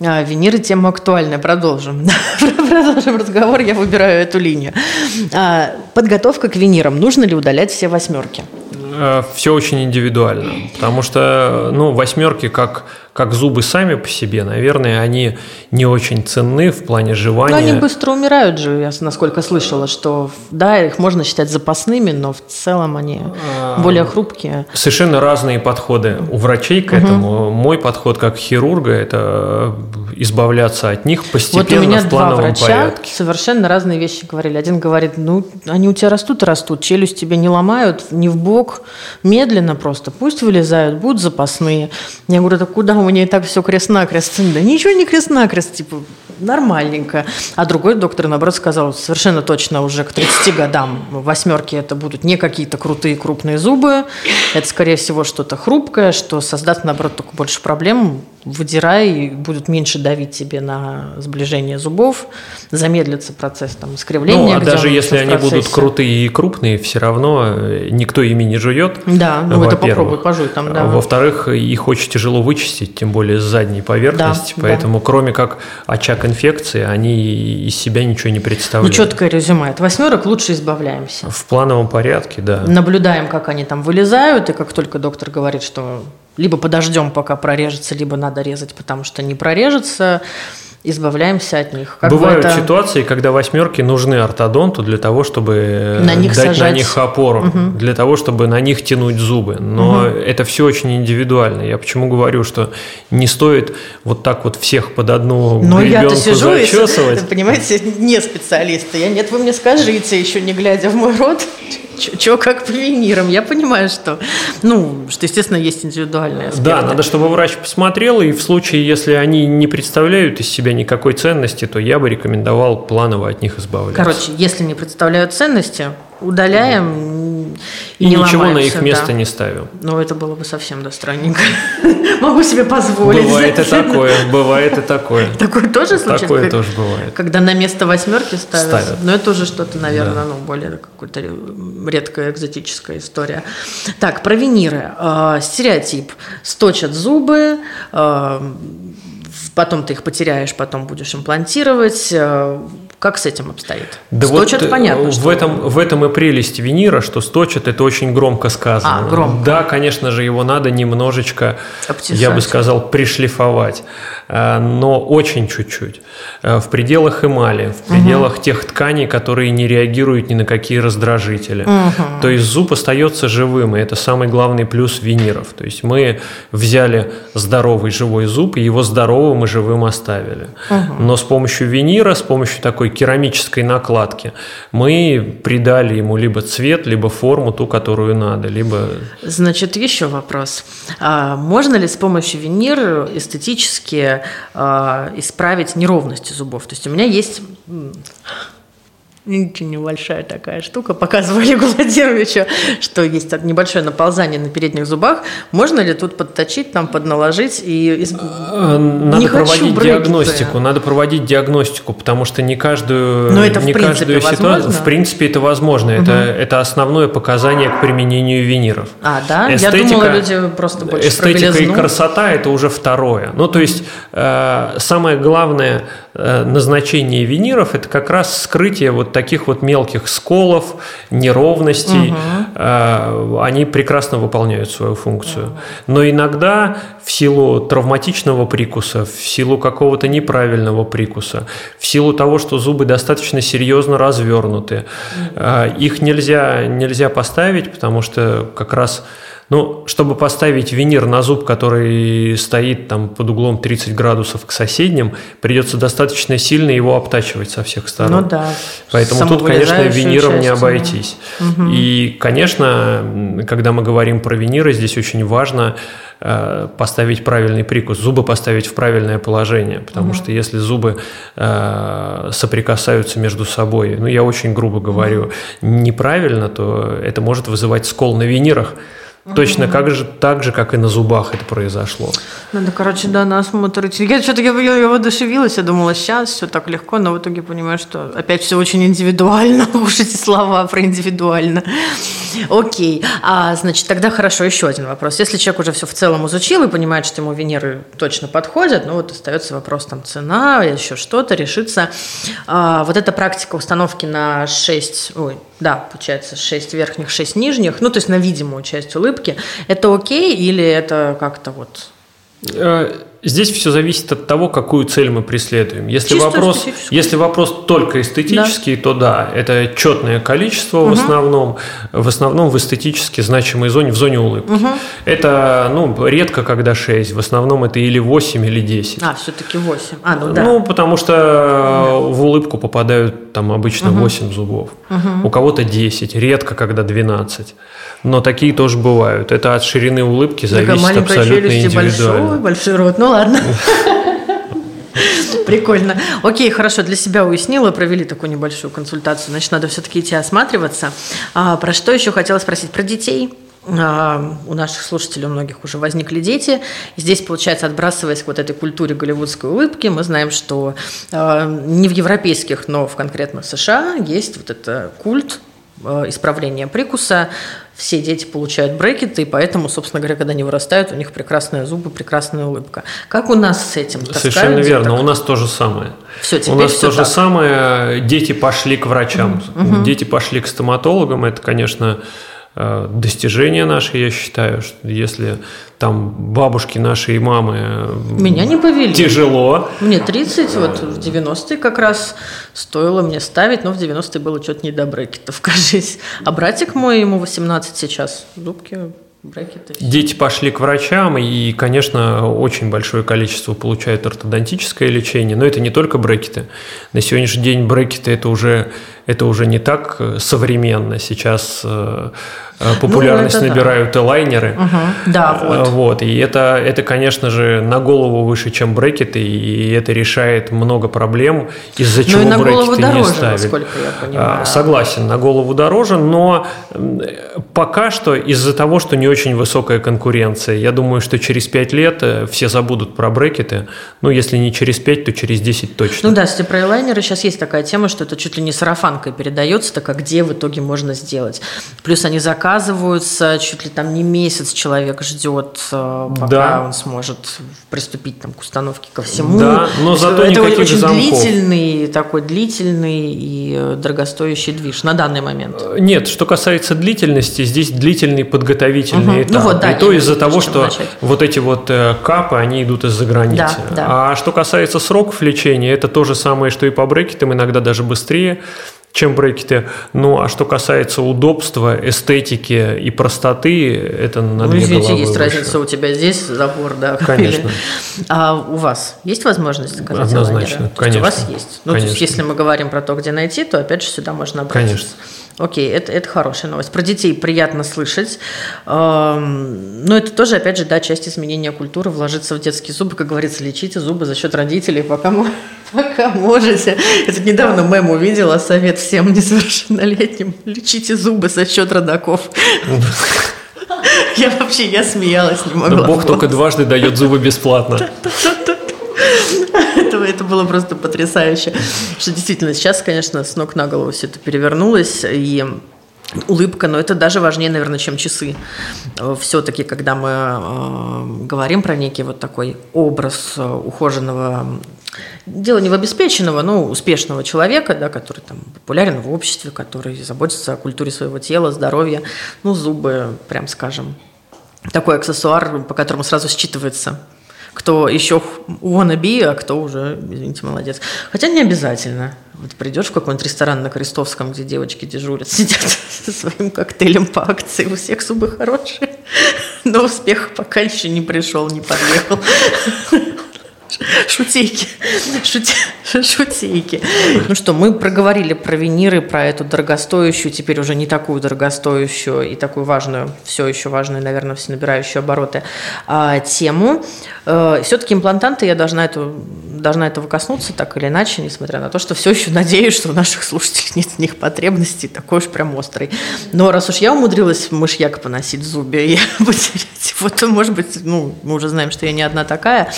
А, Виниры тема актуальная, продолжим. Продолжим разговор, я выбираю эту линию. А, Подготовка к винирам. Нужно ли удалять все восьмерки? Все очень индивидуально, потому что ну, восьмерки, как, как зубы сами по себе, наверное, они не очень ценны в плане Но жевания. они быстро умирают же, я насколько слышала, что да, их можно считать запасными, но в целом они А, более хрупкие. Совершенно разные подходы у врачей к этому. Мой подход как хирурга – это избавляться от них Вот у постепенно меня в два плановом врача порядке. совершенно разные вещи говорили. Один говорит, ну, они у тебя растут и растут, челюсть тебе не ломают, не в бок, медленно просто, пусть вылезают, будут запасные. Я говорю, да куда у и так все крест-накрест? Да ничего не крест-накрест, типа, нормальненько. А другой доктор, наоборот, сказал, совершенно точно уже к 30 годам восьмерки это будут не какие-то крутые крупные зубы, это, скорее всего, что-то хрупкое, что создаст, наоборот, только больше проблем, выдирай, и будут меньше давить тебе на сближение зубов, замедлится процесс там, искривления. Ну, а даже если они будут крутые и крупные, все равно э, никто ими не жует. Да, ну это попробуй, пожуй там, да. Во-вторых, их очень тяжело вычистить, тем более с задней поверхности, да, поэтому да. кроме как очаг инфекции, они из себя ничего не представляют. Ну, четкое резюме. От восьмерок лучше избавляемся. В плановом порядке, да. Наблюдаем, как они там вылезают, и как только доктор говорит, что либо подождем, пока прорежется, либо надо резать, потому что не прорежется избавляемся от них. Как Бывают это... ситуации, когда восьмерки нужны ортодонту для того, чтобы на них дать сажать. на них опору, угу. для того, чтобы на них тянуть зубы. Но угу. это все очень индивидуально. Я почему говорю, что не стоит вот так вот всех под одну Но я-то сижу, зачесывать. Если, понимаете, не специалисты. Я нет, вы мне скажите, еще не глядя в мой рот, что как по винирам. Я понимаю, что, ну, что, естественно, есть индивидуальные аспекты. Да, надо, чтобы врач посмотрел, и в случае, если они не представляют из себя никакой ценности, то я бы рекомендовал планово от них избавляться. Короче, если не представляют ценности, удаляем и, и не ничего на их место да. не ставим. Ну, это было бы совсем да странненько. Могу себе позволить. Бывает и такое, бывает и такое. Такое тоже случается? Такое тоже бывает. Когда на место восьмерки ставят. Но это уже что-то, наверное, ну, более какая-то редкая экзотическая история. Так, про виниры. Э, стереотип. Сточат зубы, э, потом ты их потеряешь, потом будешь имплантировать. Э, как с этим обстоит? Да сточат, вот понятно. В, что... этом, в этом и прелесть винира, что сточат, это очень громко сказано. А, громко. Да, конечно же, его надо немножечко, Обтесать. я бы сказал, пришлифовать. Э, но очень чуть-чуть. Э, в пределах эмали, в пределах угу. тех тканей, которые не реагируют ни на какие раздражители. Угу. То есть зуб остается живым, и это самый главный плюс виниров. То есть мы взяли здоровый живой зуб, и его здоровым и живым оставили. Угу. Но с помощью винира, с помощью такой керамической накладки, мы придали ему либо цвет, либо форму, ту, которую надо, либо... Значит, еще вопрос. А можно ли с помощью винира эстетически э, исправить неровности зубов. То есть у меня есть очень небольшая такая штука. Показывали Гладировичу, что есть небольшое наползание на передних зубах. Можно ли тут подточить, там подналожить и. Э, надо не проводить диагностику. Надо проводить диагностику, потому что не каждую, Но это не принципе каждую ситуацию. В принципе, это возможно. Угу. Это, это основное показание к применению виниров. А, да? Эстетика, Я думала, люди просто больше Эстетика и красота это уже второе. Ну, то есть, э, самое главное назначение виниров это как раз скрытие вот таких вот мелких сколов, неровностей, угу. они прекрасно выполняют свою функцию. Но иногда в силу травматичного прикуса, в силу какого-то неправильного прикуса, в силу того, что зубы достаточно серьезно развернуты, угу. их нельзя, нельзя поставить, потому что как раз ну, чтобы поставить винир на зуб, который стоит там под углом 30 градусов к соседним, придется достаточно сильно его обтачивать со всех сторон. Ну да. Поэтому тут, конечно, виниром часть, не обойтись. Угу. И, конечно, когда мы говорим про виниры, здесь очень важно э, поставить правильный прикус, зубы поставить в правильное положение, потому угу. что если зубы э, соприкасаются между собой, ну я очень грубо говорю, угу. неправильно, то это может вызывать скол на винирах. Точно как же, так же, как и на зубах это произошло. Надо, короче, да, на осмотр Я что-то я, я, я воодушевилась, я думала, сейчас все так легко, но в итоге понимаю, что опять все очень индивидуально. Уж эти слова про индивидуально. Окей. А, значит, тогда хорошо, еще один вопрос. Если человек уже все в целом изучил и понимает, что ему Венеры точно подходят, ну вот остается вопрос там цена, еще что-то, решится. А, вот эта практика установки на 6, ой, да, получается 6 верхних, 6 нижних, ну то есть на видимую часть улыбки, это окей или это как-то вот? Э, Здесь все зависит от того, какую цель мы преследуем. Если вопрос, если вопрос только эстетический, да. то да, это четное количество угу. в основном, в основном в эстетически значимой зоне, в зоне улыбки. Угу. Это ну, редко когда 6, в основном это или 8, или 10. А, все-таки 8. А, ну да. Ну, потому что да. в улыбку попадают там обычно угу. 8 зубов. Угу. У кого-то 10, редко когда 12 но такие тоже бывают. Это от ширины улыбки зависит абсолютно индивидуально. Большой, большой рот, ну ладно. Прикольно. Окей, хорошо, для себя уяснила, провели такую небольшую консультацию. Значит, надо все-таки идти осматриваться. А, про что еще хотела спросить? Про детей? А, у наших слушателей у многих уже возникли дети. Здесь, получается, отбрасываясь к вот этой культуре голливудской улыбки, мы знаем, что а, не в европейских, но в конкретно в США есть вот это культ а, исправления прикуса. Все дети получают брекеты, и поэтому, собственно говоря, когда они вырастают, у них прекрасные зубы, прекрасная улыбка. Как у нас с этим? Совершенно верно. У нас то же самое. Все, теперь у нас все то так. же самое. Дети пошли к врачам, Мгм. дети пошли к стоматологам. Это, конечно, достижение наше, я считаю, что если там бабушки наши и мамы э, Меня не повели. тяжело, Мне 30, вот в 90-е как раз стоило мне ставить, но в 90-е было что-то не до брекетов, кажись. А братик мой, ему 18 сейчас, зубки, брекеты. Дети пошли к врачам, и, конечно, очень большое количество получают ортодонтическое лечение, но это не только брекеты. На сегодняшний день брекеты это уже, это уже не так э, современно. Сейчас э, э, популярность Ну, это да. набирают элайнеры. Мгм, Да, Э, вот. Вот, и это, это, конечно же, на голову выше, чем брекеты, и это решает много проблем, из-за Ну чего и на брекеты голову не дороже, ставят. насколько я понимаю. А, Согласен, на голову дороже, но пока что из-за того, что не очень высокая конкуренция, я думаю, что через 5 лет э, все забудут про брекеты. Ну, если не через 5, то через 10 точно. Ну да, если про элайнеры сейчас есть такая тема, что это чуть ли не сарафанкой передается, так а где в итоге можно сделать. Плюс они заказываются, чуть ли там не месяц человек ждет, э, пока Да. он сможет приступить там, к установке ко всему. Да, но зато это очень замков. длительный, такой длительный и э, дорогостоящий движ на данный момент. Нет, что касается длительности, здесь длительный подготовительный Мгм. этап. Ну вот, да, и то из-за того, что начать. вот эти вот э, капы, они идут из-за границы. Да, да. А что касается сроков лечения, это то же самое, что и по брекетам, иногда даже быстрее чем брекеты. Ну, а что касается удобства, эстетики и простоты, это на Ну, две извините, головы есть выше. разница у тебя здесь забор, да. Конечно. А у вас есть возможность заказать Однозначно, элайнеры? То есть у вас конечно. есть. Ну, то есть, Конечно. если мы говорим про то, где найти, то опять же сюда можно обратиться. Конечно. Окей, это, это хорошая новость. Про детей приятно слышать. Эм, Но это тоже, опять же, да, часть изменения культуры, вложиться в детские зубы, как говорится, лечите зубы за счет родителей, пока, пока можете. Это недавно мем увидела, совет всем несовершеннолетним. Лечите зубы за счет родаков. Я вообще, я смеялась, не могла. Бог только дважды дает зубы бесплатно. Это, было просто потрясающе. Что действительно сейчас, конечно, с ног на голову все это перевернулось. И улыбка, но это даже важнее, наверное, чем часы. Все-таки, когда мы э, говорим про некий вот такой образ э, ухоженного, дело не в обеспеченного, но успешного человека, да, который там популярен в обществе, который заботится о культуре своего тела, здоровья, ну, зубы, прям скажем, такой аксессуар, по которому сразу считывается, кто еще wannabe, а кто уже, извините, молодец. Хотя не обязательно. Вот придешь в какой-нибудь ресторан на Крестовском, где девочки дежурят, сидят со своим коктейлем по акции, у всех зубы хорошие, но успех пока еще не пришел, не подъехал. Шутейки. Шутейки. Ну что, мы проговорили про виниры, про эту дорогостоящую, теперь уже не такую дорогостоящую и такую важную, все еще важную, наверное, все набирающую обороты а, тему. Все-таки имплантанты, я должна, эту, должна этого коснуться так или иначе, несмотря на то, что все еще надеюсь, что у наших слушателей нет в них потребностей такой уж прям острой. Но раз уж я умудрилась мышьяк поносить в зубе и потерять, вот, может быть, ну, мы уже знаем, что я не одна такая.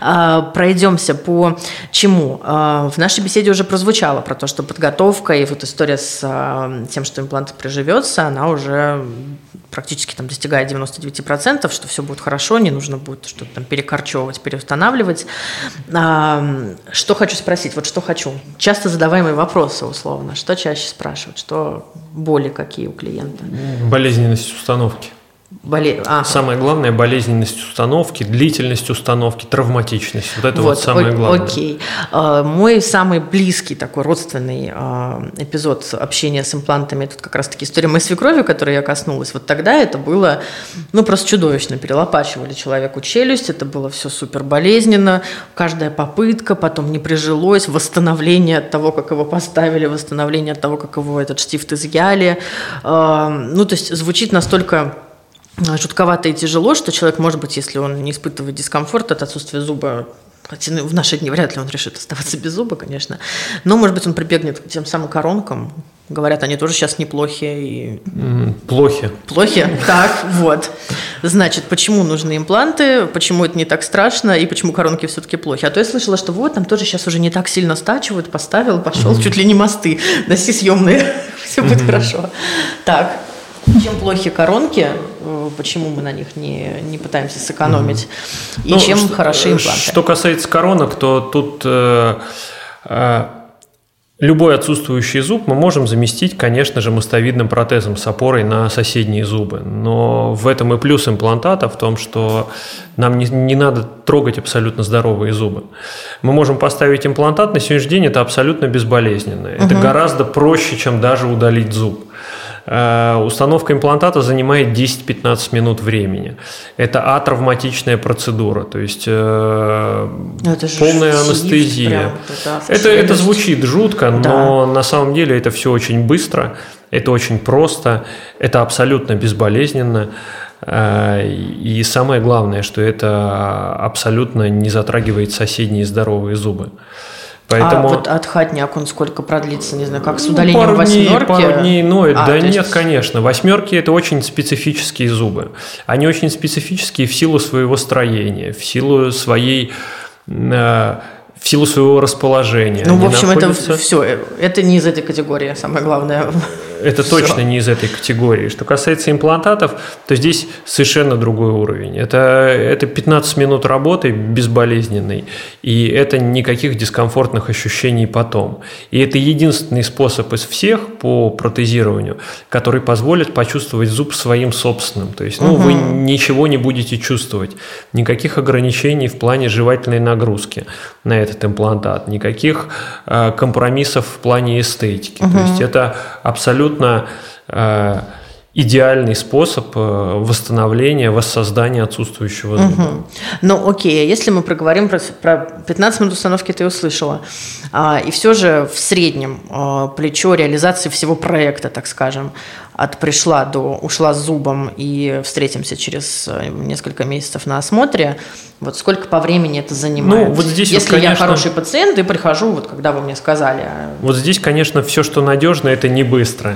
А, Пройдемся по чему? А, В нашей беседе уже прозвучало про то, что подготовка и вот история с а, тем, что имплант приживется, она уже практически там достигает 99%, что все будет хорошо, не нужно будет что-то там перекорчевывать, переустанавливать. А, Что хочу спросить? Вот что хочу. Часто задаваемые вопросы, условно. Что чаще спрашивают? Что боли какие у клиента? Болезненность установки. Боле... а, Самое главное – болезненность установки, длительность установки, травматичность. Вот это вот, самое о- главное. Окей. А, Мой самый близкий такой родственный а, эпизод общения с имплантами, тут как раз-таки история моей свекрови, которой я коснулась. Вот тогда это было, ну, просто чудовищно. Перелопачивали человеку челюсть, это было все супер болезненно. Каждая попытка, потом не прижилось, восстановление от того, как его поставили, восстановление от того, как его этот штифт изъяли. А, Ну, то есть звучит настолько жутковато и тяжело, что человек, может быть, если он не испытывает дискомфорт от отсутствия зуба, Хотя ну, в наши дни вряд ли он решит оставаться без зуба, конечно. Но, может быть, он прибегнет к тем самым коронкам. Говорят, они тоже сейчас неплохие. И... Плохи. Плохи? Так, вот. Значит, почему нужны импланты, почему это не так страшно, и почему коронки все-таки плохи. А то я слышала, что вот, там тоже сейчас уже не так сильно стачивают, поставил, пошел, чуть ли не мосты, носи съемные, все будет хорошо. Так, чем плохи коронки, э, почему мы на них не, не пытаемся сэкономить, и Ну, чем что- хороши импланты. Что касается коронок, то тут э, э, любой отсутствующий зуб мы можем заместить, конечно же, мостовидным протезом с опорой на соседние зубы. Но в этом и плюс имплантата, в том, что нам не, не надо трогать абсолютно здоровые зубы. Мы можем поставить имплантат, на сегодняшний день это абсолютно безболезненно. Это гораздо проще, чем даже удалить зуб. Э, Установка имплантата занимает 10-15 минут времени. Это атравматичная процедура, то есть э, Ну, это полная анестезия. прям, да, это, это звучит жутко, но на самом деле это все очень быстро, это очень просто, это абсолютно безболезненно. Э, И самое главное, что это абсолютно не затрагивает соседние здоровые зубы. Поэтому... А вот отходняк, он сколько продлится, не знаю, как с Ну, удалением пару дней, восьмерки? пару дней ноет. А, да нет, есть- конечно. Восьмерки это очень специфические зубы. Они очень специфические в силу своего строения, в силу своей э, в силу своего расположения. Ну, в общем, находятся- это все. Это не из этой категории, самое главное. Это Всё. точно не из этой категории. Что касается имплантатов, то здесь совершенно другой уровень. Это, это 15 минут работы безболезненной, и это никаких дискомфортных ощущений потом. И это единственный способ из всех по протезированию, который позволит почувствовать зуб своим собственным. То есть ну, вы ничего не будете чувствовать, никаких ограничений в плане жевательной нагрузки на этот имплантат, никаких э, компромиссов в плане эстетики. То есть это абсолютно э, идеальный способ э, восстановления, воссоздания отсутствующего зуба. Ну, окей, если мы проговорим про, про 15 минут установки, ты услышала. А, и все же в среднем а, плечо реализации всего проекта, так скажем, от пришла до ушла с зубом и встретимся через э, несколько месяцев на осмотре, вот сколько по времени это занимает? Ну, вот здесь вот, Если я конечно- хороший пациент и прихожу, вот когда вы мне сказали, Вот здесь, конечно, все, что надежно, это не быстро.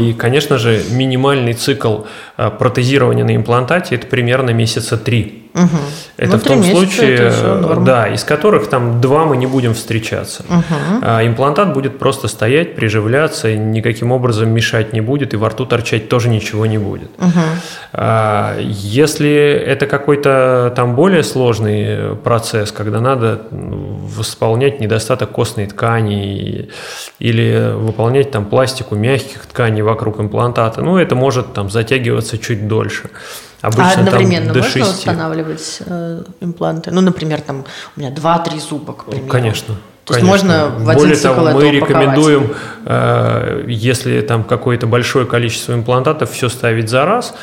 И, конечно же, минимальный цикл э, протезирования на имплантате это примерно месяца три. Это Ну, в том случае, э, да, из которых там два мы не будем встречаться. А имплантат будет просто стоять, приживляться, никаким образом мешать не будет, и во рту торчать тоже ничего не будет. А, Если это какой-то там более сложный э, процесс, когда надо м, восполнять недостаток костной ткани или выполнять там пластику мягких тканей вокруг имплантата, ну это может там затягиваться чуть дольше. Обычно а там одновременно до можно 6. восстанавливать э, импланты? Ну, например, там у меня 2-3 зуба, к примеру. Конечно. То есть конечно. можно в один Более цикл того, мы рекомендуем, э, если там какое-то большое количество имплантатов, все ставить за раз,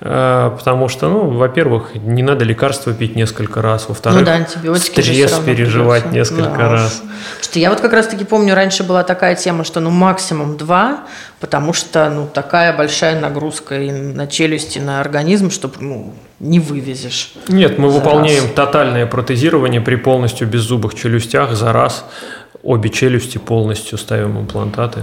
потому что, ну, во-первых, не надо лекарства пить несколько раз, во-вторых, ну да, антибиотики стресс переживать придётся. несколько Да раз. Что я вот как раз-таки помню, раньше была такая тема, что ну максимум два, потому что ну такая большая нагрузка и на челюсти, и на организм, что ну не вывезешь. Нет, мы выполняем раз. тотальное протезирование при полностью беззубых челюстях за раз. Обе челюсти полностью ставим имплантаты.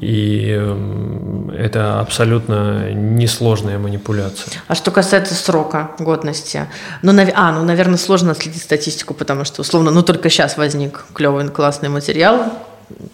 И эм, это абсолютно несложная манипуляция. А что касается срока годности, ну, нав- а, ну, наверное, сложно следить статистику, потому что, условно, ну, только сейчас возник клевый, классный материал,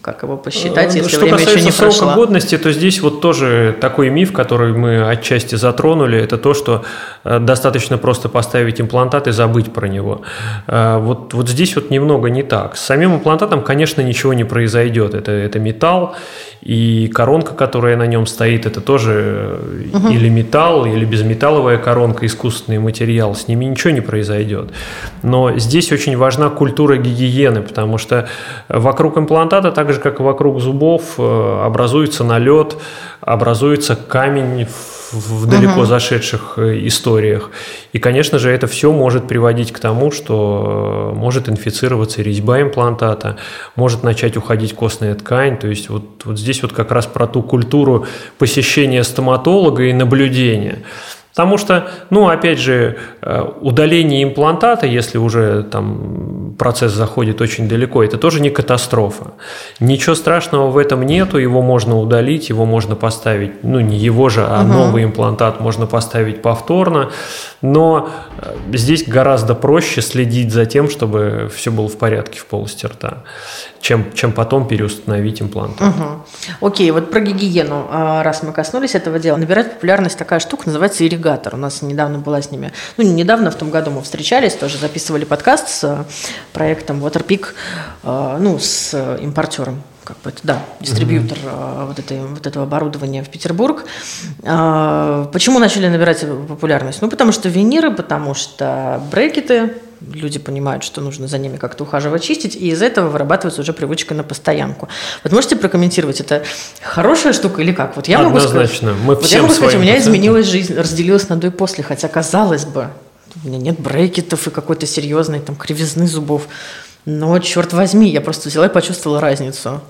как его посчитать, Э, если Что время еще касается не срока прошло. годности, то здесь вот тоже такой миф, который мы отчасти затронули, это то, что э, достаточно просто поставить имплантат и забыть про него. Э, Вот, вот здесь вот немного не так. С самим имплантатом, конечно, ничего не произойдет. Это, это металл, и коронка, которая на нем стоит, это тоже э, или металл, или безметалловая коронка, искусственный материал. С ними ничего не произойдет. Но здесь очень важна культура гигиены, потому что вокруг имплантата, так же как и вокруг зубов, э, образуется налет, образуется камень в далеко зашедших э, историях. И, конечно же, это все может приводить к тому, что э, может инфицироваться резьба имплантата, может начать уходить костная ткань. То есть вот, вот здесь вот как раз про ту культуру посещения стоматолога и наблюдения. Потому что, ну, опять же, э, удаление имплантата, если уже там процесс заходит очень далеко, это тоже не катастрофа. Ничего страшного в этом нету, его можно удалить, его можно поставить, ну, не его же, а угу. новый имплантат можно поставить повторно. Но э, здесь гораздо проще следить за тем, чтобы все было в порядке в полости рта чем, чем потом переустановить имплант. Угу. Окей, вот про гигиену, а, раз мы коснулись этого дела, набирает популярность такая штука, называется ирригатор. У нас недавно была с ними, ну, недавно, в том году мы встречались, тоже записывали подкаст с э, проектом Waterpeak, э, ну, с импортером как бы это, да, дистрибьютор mm-hmm. вот, этой, вот этого оборудования в Петербург. Почему начали набирать популярность? Ну, потому что виниры, потому что брекеты, люди понимают, что нужно за ними как-то ухаживать, чистить, и из этого вырабатывается уже привычка на постоянку. Вот можете прокомментировать, это хорошая штука или как? Вот я Однозначно. могу сказать, Мы вот я могу сказать, у меня пациентам. изменилась жизнь, разделилась на до и после, хотя казалось бы, у меня нет брекетов и какой-то серьезной там кривизны зубов. Но, черт возьми, я просто взяла и почувствовала разницу.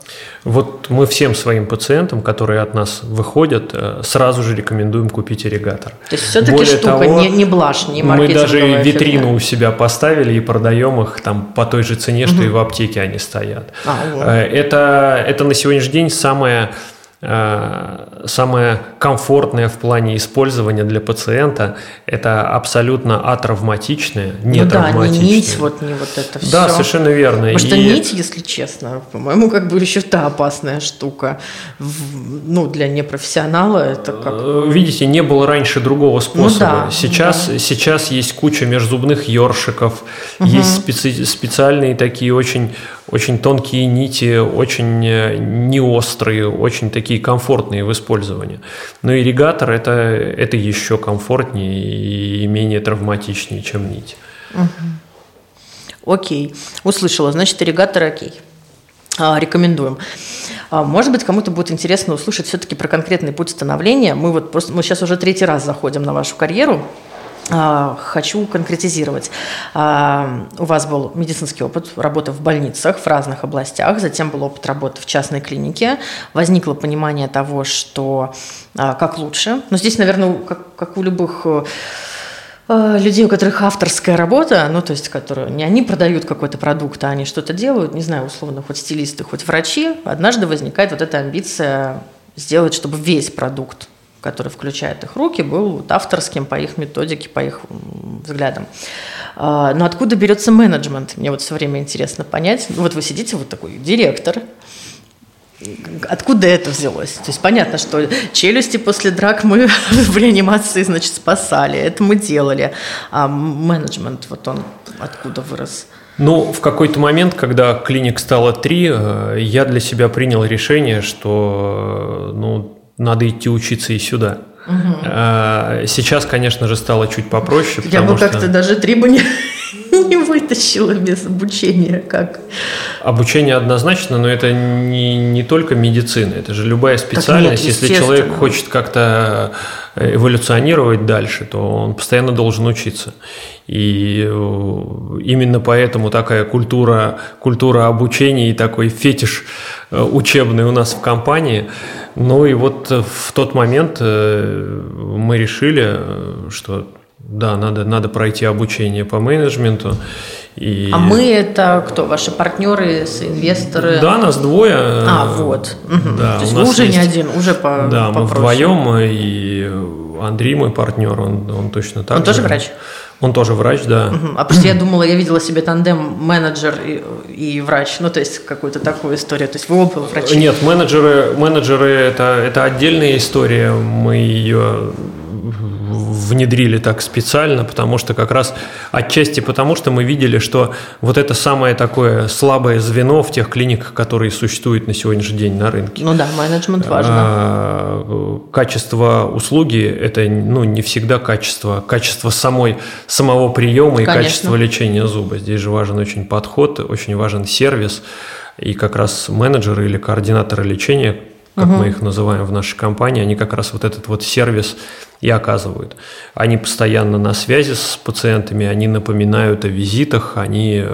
Вот мы всем своим пациентам, которые от нас выходят, э, сразу же рекомендуем купить ирригатор. То есть все-таки штука, того, не, не блажь, не Мы даже витрину фигня. у себя поставили и продаем их там по той же цене, что угу. и в аптеке они стоят. А, вот. Э, это, это на сегодняшний день самое самое комфортное в плане использования для пациента – это абсолютно атравматичное, не ну травматичное. Да, не нить, вот не вот это все. Да, совершенно верно. Потому что и... нить, если честно, по-моему, как бы еще та опасная штука. Ну, для непрофессионала это как… Э, видите, не было раньше другого способа. Ну, да, сейчас, да. сейчас есть куча межзубных ёршиков, угу. есть специ... специальные такие очень очень тонкие нити, очень э, неострые, очень такие комфортные в использовании. Но ирригатор это, это еще комфортнее и менее травматичнее, чем нить. Окей, услышала. Значит, ирригатор окей. А, рекомендуем. А, может быть, кому-то будет интересно услышать все-таки про конкретный путь становления. Мы вот просто мы сейчас уже третий раз заходим на вашу карьеру. А, хочу конкретизировать. А, у вас был медицинский опыт работы в больницах в разных областях, затем был опыт работы в частной клинике. Возникло понимание того, что а, как лучше. Но здесь, наверное, как, как у любых людей, у которых авторская работа, ну, то есть, которые не они продают какой-то продукт, а они что-то делают, не знаю, условно, хоть стилисты, хоть врачи, однажды возникает вот эта амбиция сделать, чтобы весь продукт который включает их руки, был авторским по их методике, по их взглядам. А, но откуда берется менеджмент? Мне вот все время интересно понять. Вот вы сидите, вот такой директор, Откуда это взялось? То есть понятно, что челюсти после драк мы в реанимации, значит, спасали, это мы делали. А менеджмент, вот он откуда вырос? Ну, в какой-то момент, когда клиник стало три, э, я для себя принял решение, что э, ну, надо идти учиться и сюда. Угу. Сейчас, конечно же, стало чуть попроще. Я бы как-то даже три бы не, вытащила без обучения. Как? Обучение однозначно, но это не, не только медицина, это же любая специальность. Нет, Если человек хочет как-то эволюционировать дальше, то он постоянно должен учиться. И э, именно поэтому такая культура, культура обучения и такой фетиш э, учебный у нас в компании – ну и вот э, в тот момент э, мы решили, э, что да, надо, надо пройти обучение по менеджменту. И... А мы это кто? Ваши партнеры, инвесторы? Да, нас двое. А, вот. Угу. Да, То есть вы уже есть... не один, уже по Да, попроще. мы вдвоем, и Андрей, мой партнер, он, он точно так Он же. тоже врач? Он тоже врач, да. Угу. А просто я думала, я видела себе тандем менеджер и, и врач, ну то есть какую-то такую историю. То есть вы оба врачи? Нет, менеджеры, менеджеры это, это отдельная история. Мы ее внедрили так специально, потому что как раз отчасти потому, что мы видели, что вот это самое такое слабое звено в тех клиниках, которые существуют на сегодняшний день на рынке. Ну да, менеджмент важно. А, качество услуги – это ну, не всегда качество, качество самой, самого приема и Конечно. качество лечения зуба. Здесь же важен очень подход, очень важен сервис. И как раз менеджеры или координаторы лечения, как угу. мы их называем в нашей компании, они как раз вот этот вот сервис и оказывают. Они постоянно на связи с пациентами, они напоминают о визитах, они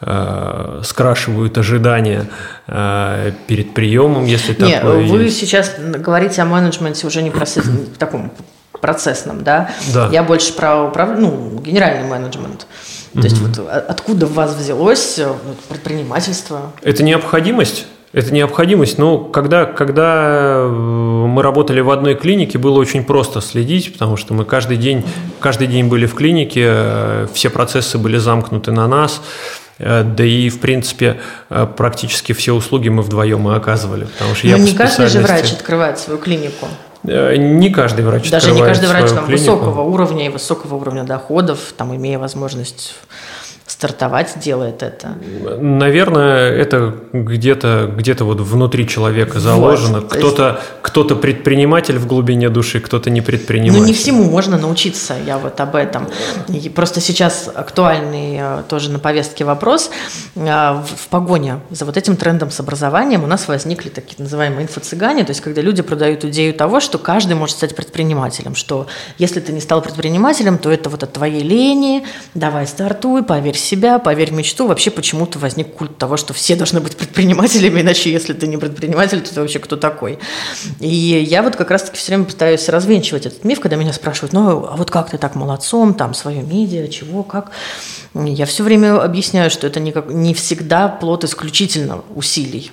э, скрашивают ожидания э, перед приемом, если Нет, такое вы есть. сейчас говорите о менеджменте уже не в таком процессном, да? Да. Я больше про управ... ну, генеральный менеджмент. То есть вот а- откуда в вас взялось э, предпринимательство? Это необходимость. Это необходимость. Но когда, когда э, мы работали в одной клинике, было очень просто следить, потому что мы каждый день, каждый день были в клинике, э, все процессы были замкнуты на нас. Э, Да и, в принципе, практически все услуги мы вдвоем и оказывали. Потому что я не каждый же врач открывает свою клинику. Не каждый врач Даже не каждый врач там клинику. высокого уровня и высокого уровня доходов, там имея возможность стартовать, делает это. Наверное, это где-то где вот внутри человека заложено. Вот, то кто-то кто предприниматель в глубине души, кто-то не предприниматель. Ну, не всему можно научиться, я вот об этом. И просто сейчас актуальный э, тоже на повестке вопрос. Э, В в погоне за вот этим трендом с образованием у нас возникли такие называемые инфо-цыгане, то есть когда люди продают идею того, что каждый может стать предпринимателем, что если ты не стал предпринимателем, то это вот от твоей лени, давай стартуй, поверь в себя, поверь мечту. Вообще почему-то возник культ того, что все должны быть предпринимателями, иначе если ты не предприниматель, то ты вообще кто такой? И я вот как раз-таки все время пытаюсь развенчивать этот миф, когда меня спрашивают, ну, а вот как ты так молодцом, там, свое медиа, чего, как? Я все время объясняю, что это не, как, не всегда плод исключительно усилий.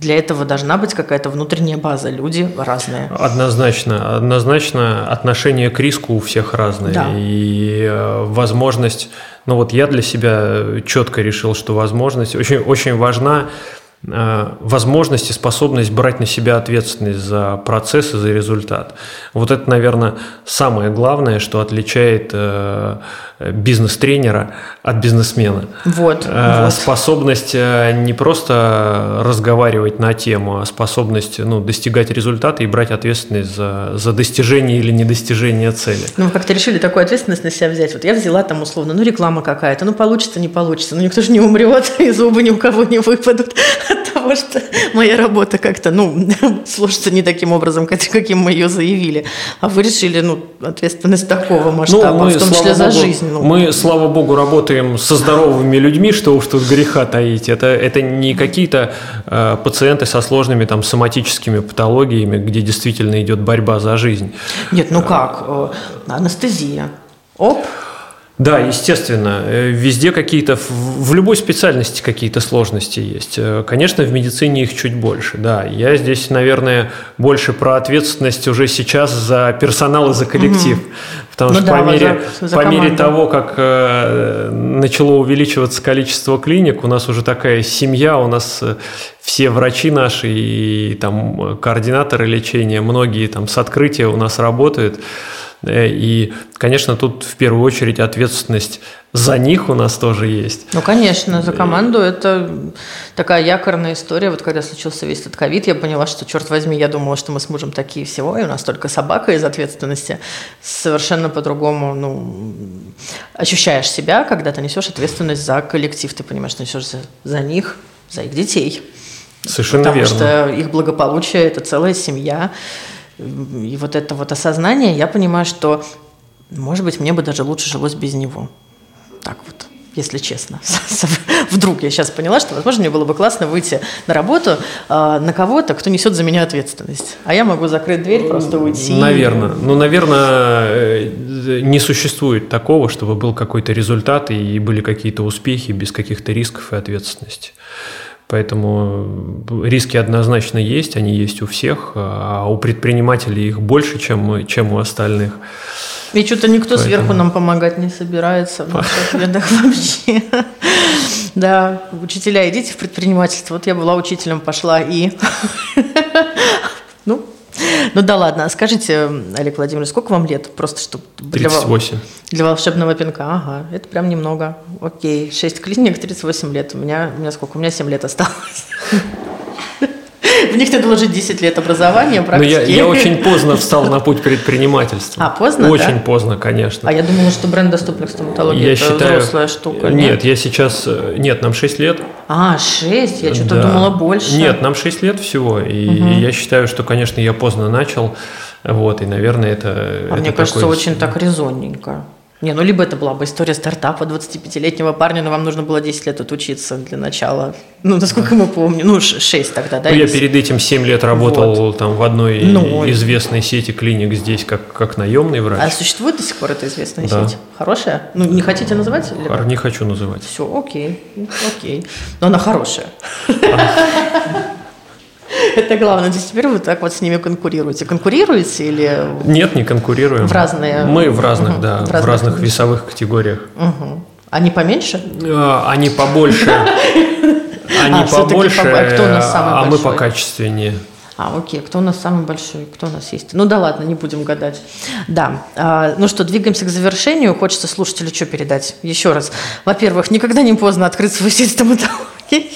Для этого должна быть какая-то внутренняя база. Люди разные. Однозначно, однозначно отношение к риску у всех разное. Да. И э, возможность, ну вот я для себя четко решил, что возможность очень, очень важна э, возможность и способность брать на себя ответственность за процесс и за результат. Вот это, наверное, самое главное, что отличает э, бизнес-тренера от бизнесмена. Вот, Э, вот. Способность э, не просто разговаривать на тему, а способность ну, достигать результата и брать ответственность за, за достижение или недостижение цели. Ну, вы как-то решили такую ответственность на себя взять. Вот я взяла там условно, ну, реклама какая-то, ну, получится, не получится. Ну, никто же не умрет, и зубы ни у кого не выпадут того, что моя работа как-то, ну, сложится не таким образом, как- каким мы ее заявили. А вы решили, ну, ответственность такого масштаба, в том числе за богу, жизнь. ну. мы, слава богу, работаем со здоровыми людьми, что уж тут греха таить. Это, это не какие-то э, пациенты со сложными там, соматическими патологиями, где действительно идет борьба за жизнь. Нет, ну как? Э, Анестезия. Оп, Да, естественно, э, везде какие-то, в любой специальности какие-то сложности есть. Э, Конечно, в медицине их чуть больше, да. Я здесь, наверное, больше про ответственность уже сейчас за персонал и за коллектив. Потому Ну что да, по, мере, за- за по мере того, как э, начало увеличиваться количество клиник, у нас уже такая семья, у нас э, все врачи наши и там координаторы лечения, многие там с открытия у нас работают. Э, И, конечно, тут в первую очередь ответственность за них у нас тоже есть. Ну, конечно, за команду это такая якорная история. Вот когда случился весь этот ковид, я поняла, что, черт возьми, я думала, что мы с мужем такие всего, и у нас только собака из ответственности. Совершенно по-другому, ну, ощущаешь себя, когда ты несешь ответственность за коллектив. Ты понимаешь, что несешь за, за них, за их детей. Совершенно Потому верно. что их благополучие – это целая семья. И вот это вот осознание, я понимаю, что, может быть, мне бы даже лучше жилось без него. Так вот, если честно. Вдруг я сейчас поняла, что, возможно, мне было бы классно выйти на работу э, на кого-то, кто несет за меня ответственность. А я могу закрыть дверь, просто уйти. Наверное. Ну, наверное, э, не существует такого, чтобы был какой-то результат и были какие-то успехи без каких-то рисков и ответственности. Поэтому э, риски однозначно есть, они есть у всех, а у предпринимателей их больше, чем, чем у остальных. И что-то никто Поэтому- сверху нам помогать не собирается в наших бедах вообще. Да, учителя, идите в предпринимательство. Вот я была учителем, пошла и... Ну, ну да ладно. А Скажите, Олег Владимирович, сколько вам лет? Просто чтобы... для ва- 38. Для волшебного пинка, ага, это прям немного. Окей, 6 клиник, 38 лет. У меня, у меня сколько? У меня 7 лет осталось. В них надо вложить 10 лет образования, Но практики. Ну, я, я очень поздно встал на путь предпринимательства. А, поздно, Очень да? поздно, конечно. А я думала, что бренд доступных стоматологии это считаю... взрослая штука. Нет, я сейчас... э, Нет, нам 6 лет. А, 6? Я что-то Да. думала больше. Нет, нам 6 лет всего. И я считаю, что, конечно, я поздно начал. Вот, и, наверное, это... А это мне кажется, такой- очень так резонненько. Не, ну либо это была бы история стартапа 25-летнего парня, но вам нужно было 10 лет отучиться для начала. Ну, насколько мы помним. Ну, 6 тогда, да? Ну, я перед этим 7 лет работал вот. там в одной ну, известной сети клиник здесь как, как наемный врач. А существует до сих пор эта известная да. сеть? Хорошая? Ну, не хотите называть? Либо? Не хочу называть. Все, окей, окей. Но она хорошая. Это главное. То есть теперь вы так вот с ними конкурируете. Конкурируете или... Нет, не конкурируем. В разные... Мы в разных, угу. да, в разных, в разных весовых категориях. Угу. Они поменьше? А, они побольше. Они а, побольше, а мы по качественнее. А, окей, кто у нас самый большой, кто у нас есть? Ну да ладно, не будем гадать. Да, а, ну что, двигаемся к завершению. Хочется слушателю что передать? Еще раз. Во-первых, никогда не поздно открыть свой сеть стоматологии.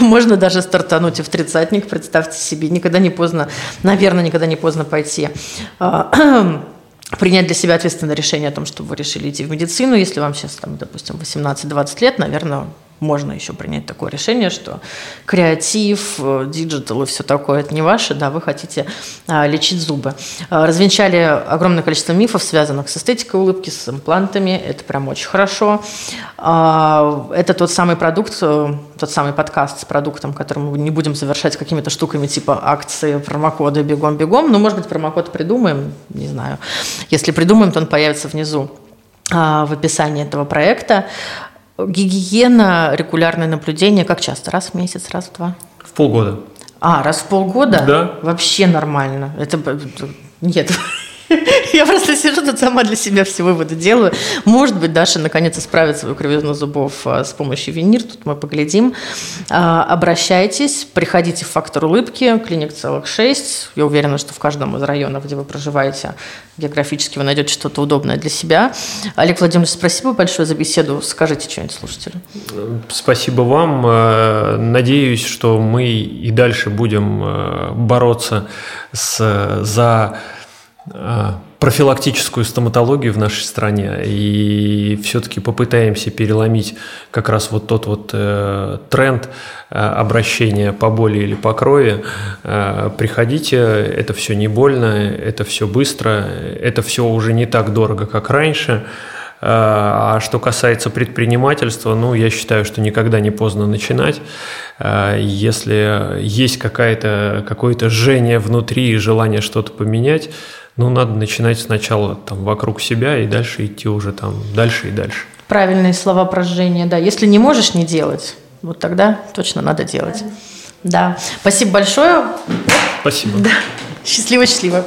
Можно даже стартануть и в тридцатник, представьте себе. Никогда не поздно, наверное, никогда не поздно пойти а, принять для себя ответственное решение о том, что вы решили идти в медицину. Если вам сейчас, там, допустим, 18-20 лет, наверное, можно еще принять такое решение, что креатив, э, digital и все такое это не ваше, да, вы хотите а, лечить зубы. А, развенчали огромное количество мифов, связанных с эстетикой улыбки, с имплантами, это прям очень хорошо. А, это тот самый продукт, э, тот самый подкаст с продуктом, который мы не будем завершать какими-то штуками типа акции, промокоды, бегом-бегом, но, может быть, промокод придумаем, не знаю. Если придумаем, то он появится внизу в описании этого проекта. Гигиена, регулярное наблюдение, как часто? Раз в месяц, раз в два? В полгода. А, раз в полгода? Да. Вообще нормально. Это нет. Я просто сижу тут сама для себя все выводы делаю. Может быть, Даша наконец исправит свою кривизну зубов а, с помощью винир. Тут мы поглядим. А, обращайтесь, приходите в «Фактор улыбки», клиник целых шесть. Я уверена, что в каждом из районов, где вы проживаете, географически вы найдете что-то удобное для себя. Олег Владимирович, спасибо большое за беседу. Скажите что-нибудь слушателю. Спасибо вам. Э, надеюсь, что мы и дальше будем э, бороться с, за Э, профилактическую стоматологию в нашей стране и все-таки попытаемся переломить как раз вот тот вот э, тренд э, обращения по боли или по крови. Э, приходите, это все не больно, это все быстро, это все уже не так дорого, как раньше. Э, а что касается предпринимательства, ну, я считаю, что никогда не поздно начинать. Э, если есть какое-то жжение внутри и желание что-то поменять, ну, надо начинать сначала там вокруг себя и дальше идти уже там дальше и дальше. Правильные слова прожжения, да. Если не можешь не делать, вот тогда точно надо делать. Да. Спасибо большое. Спасибо. Да. Счастливо-счастливо.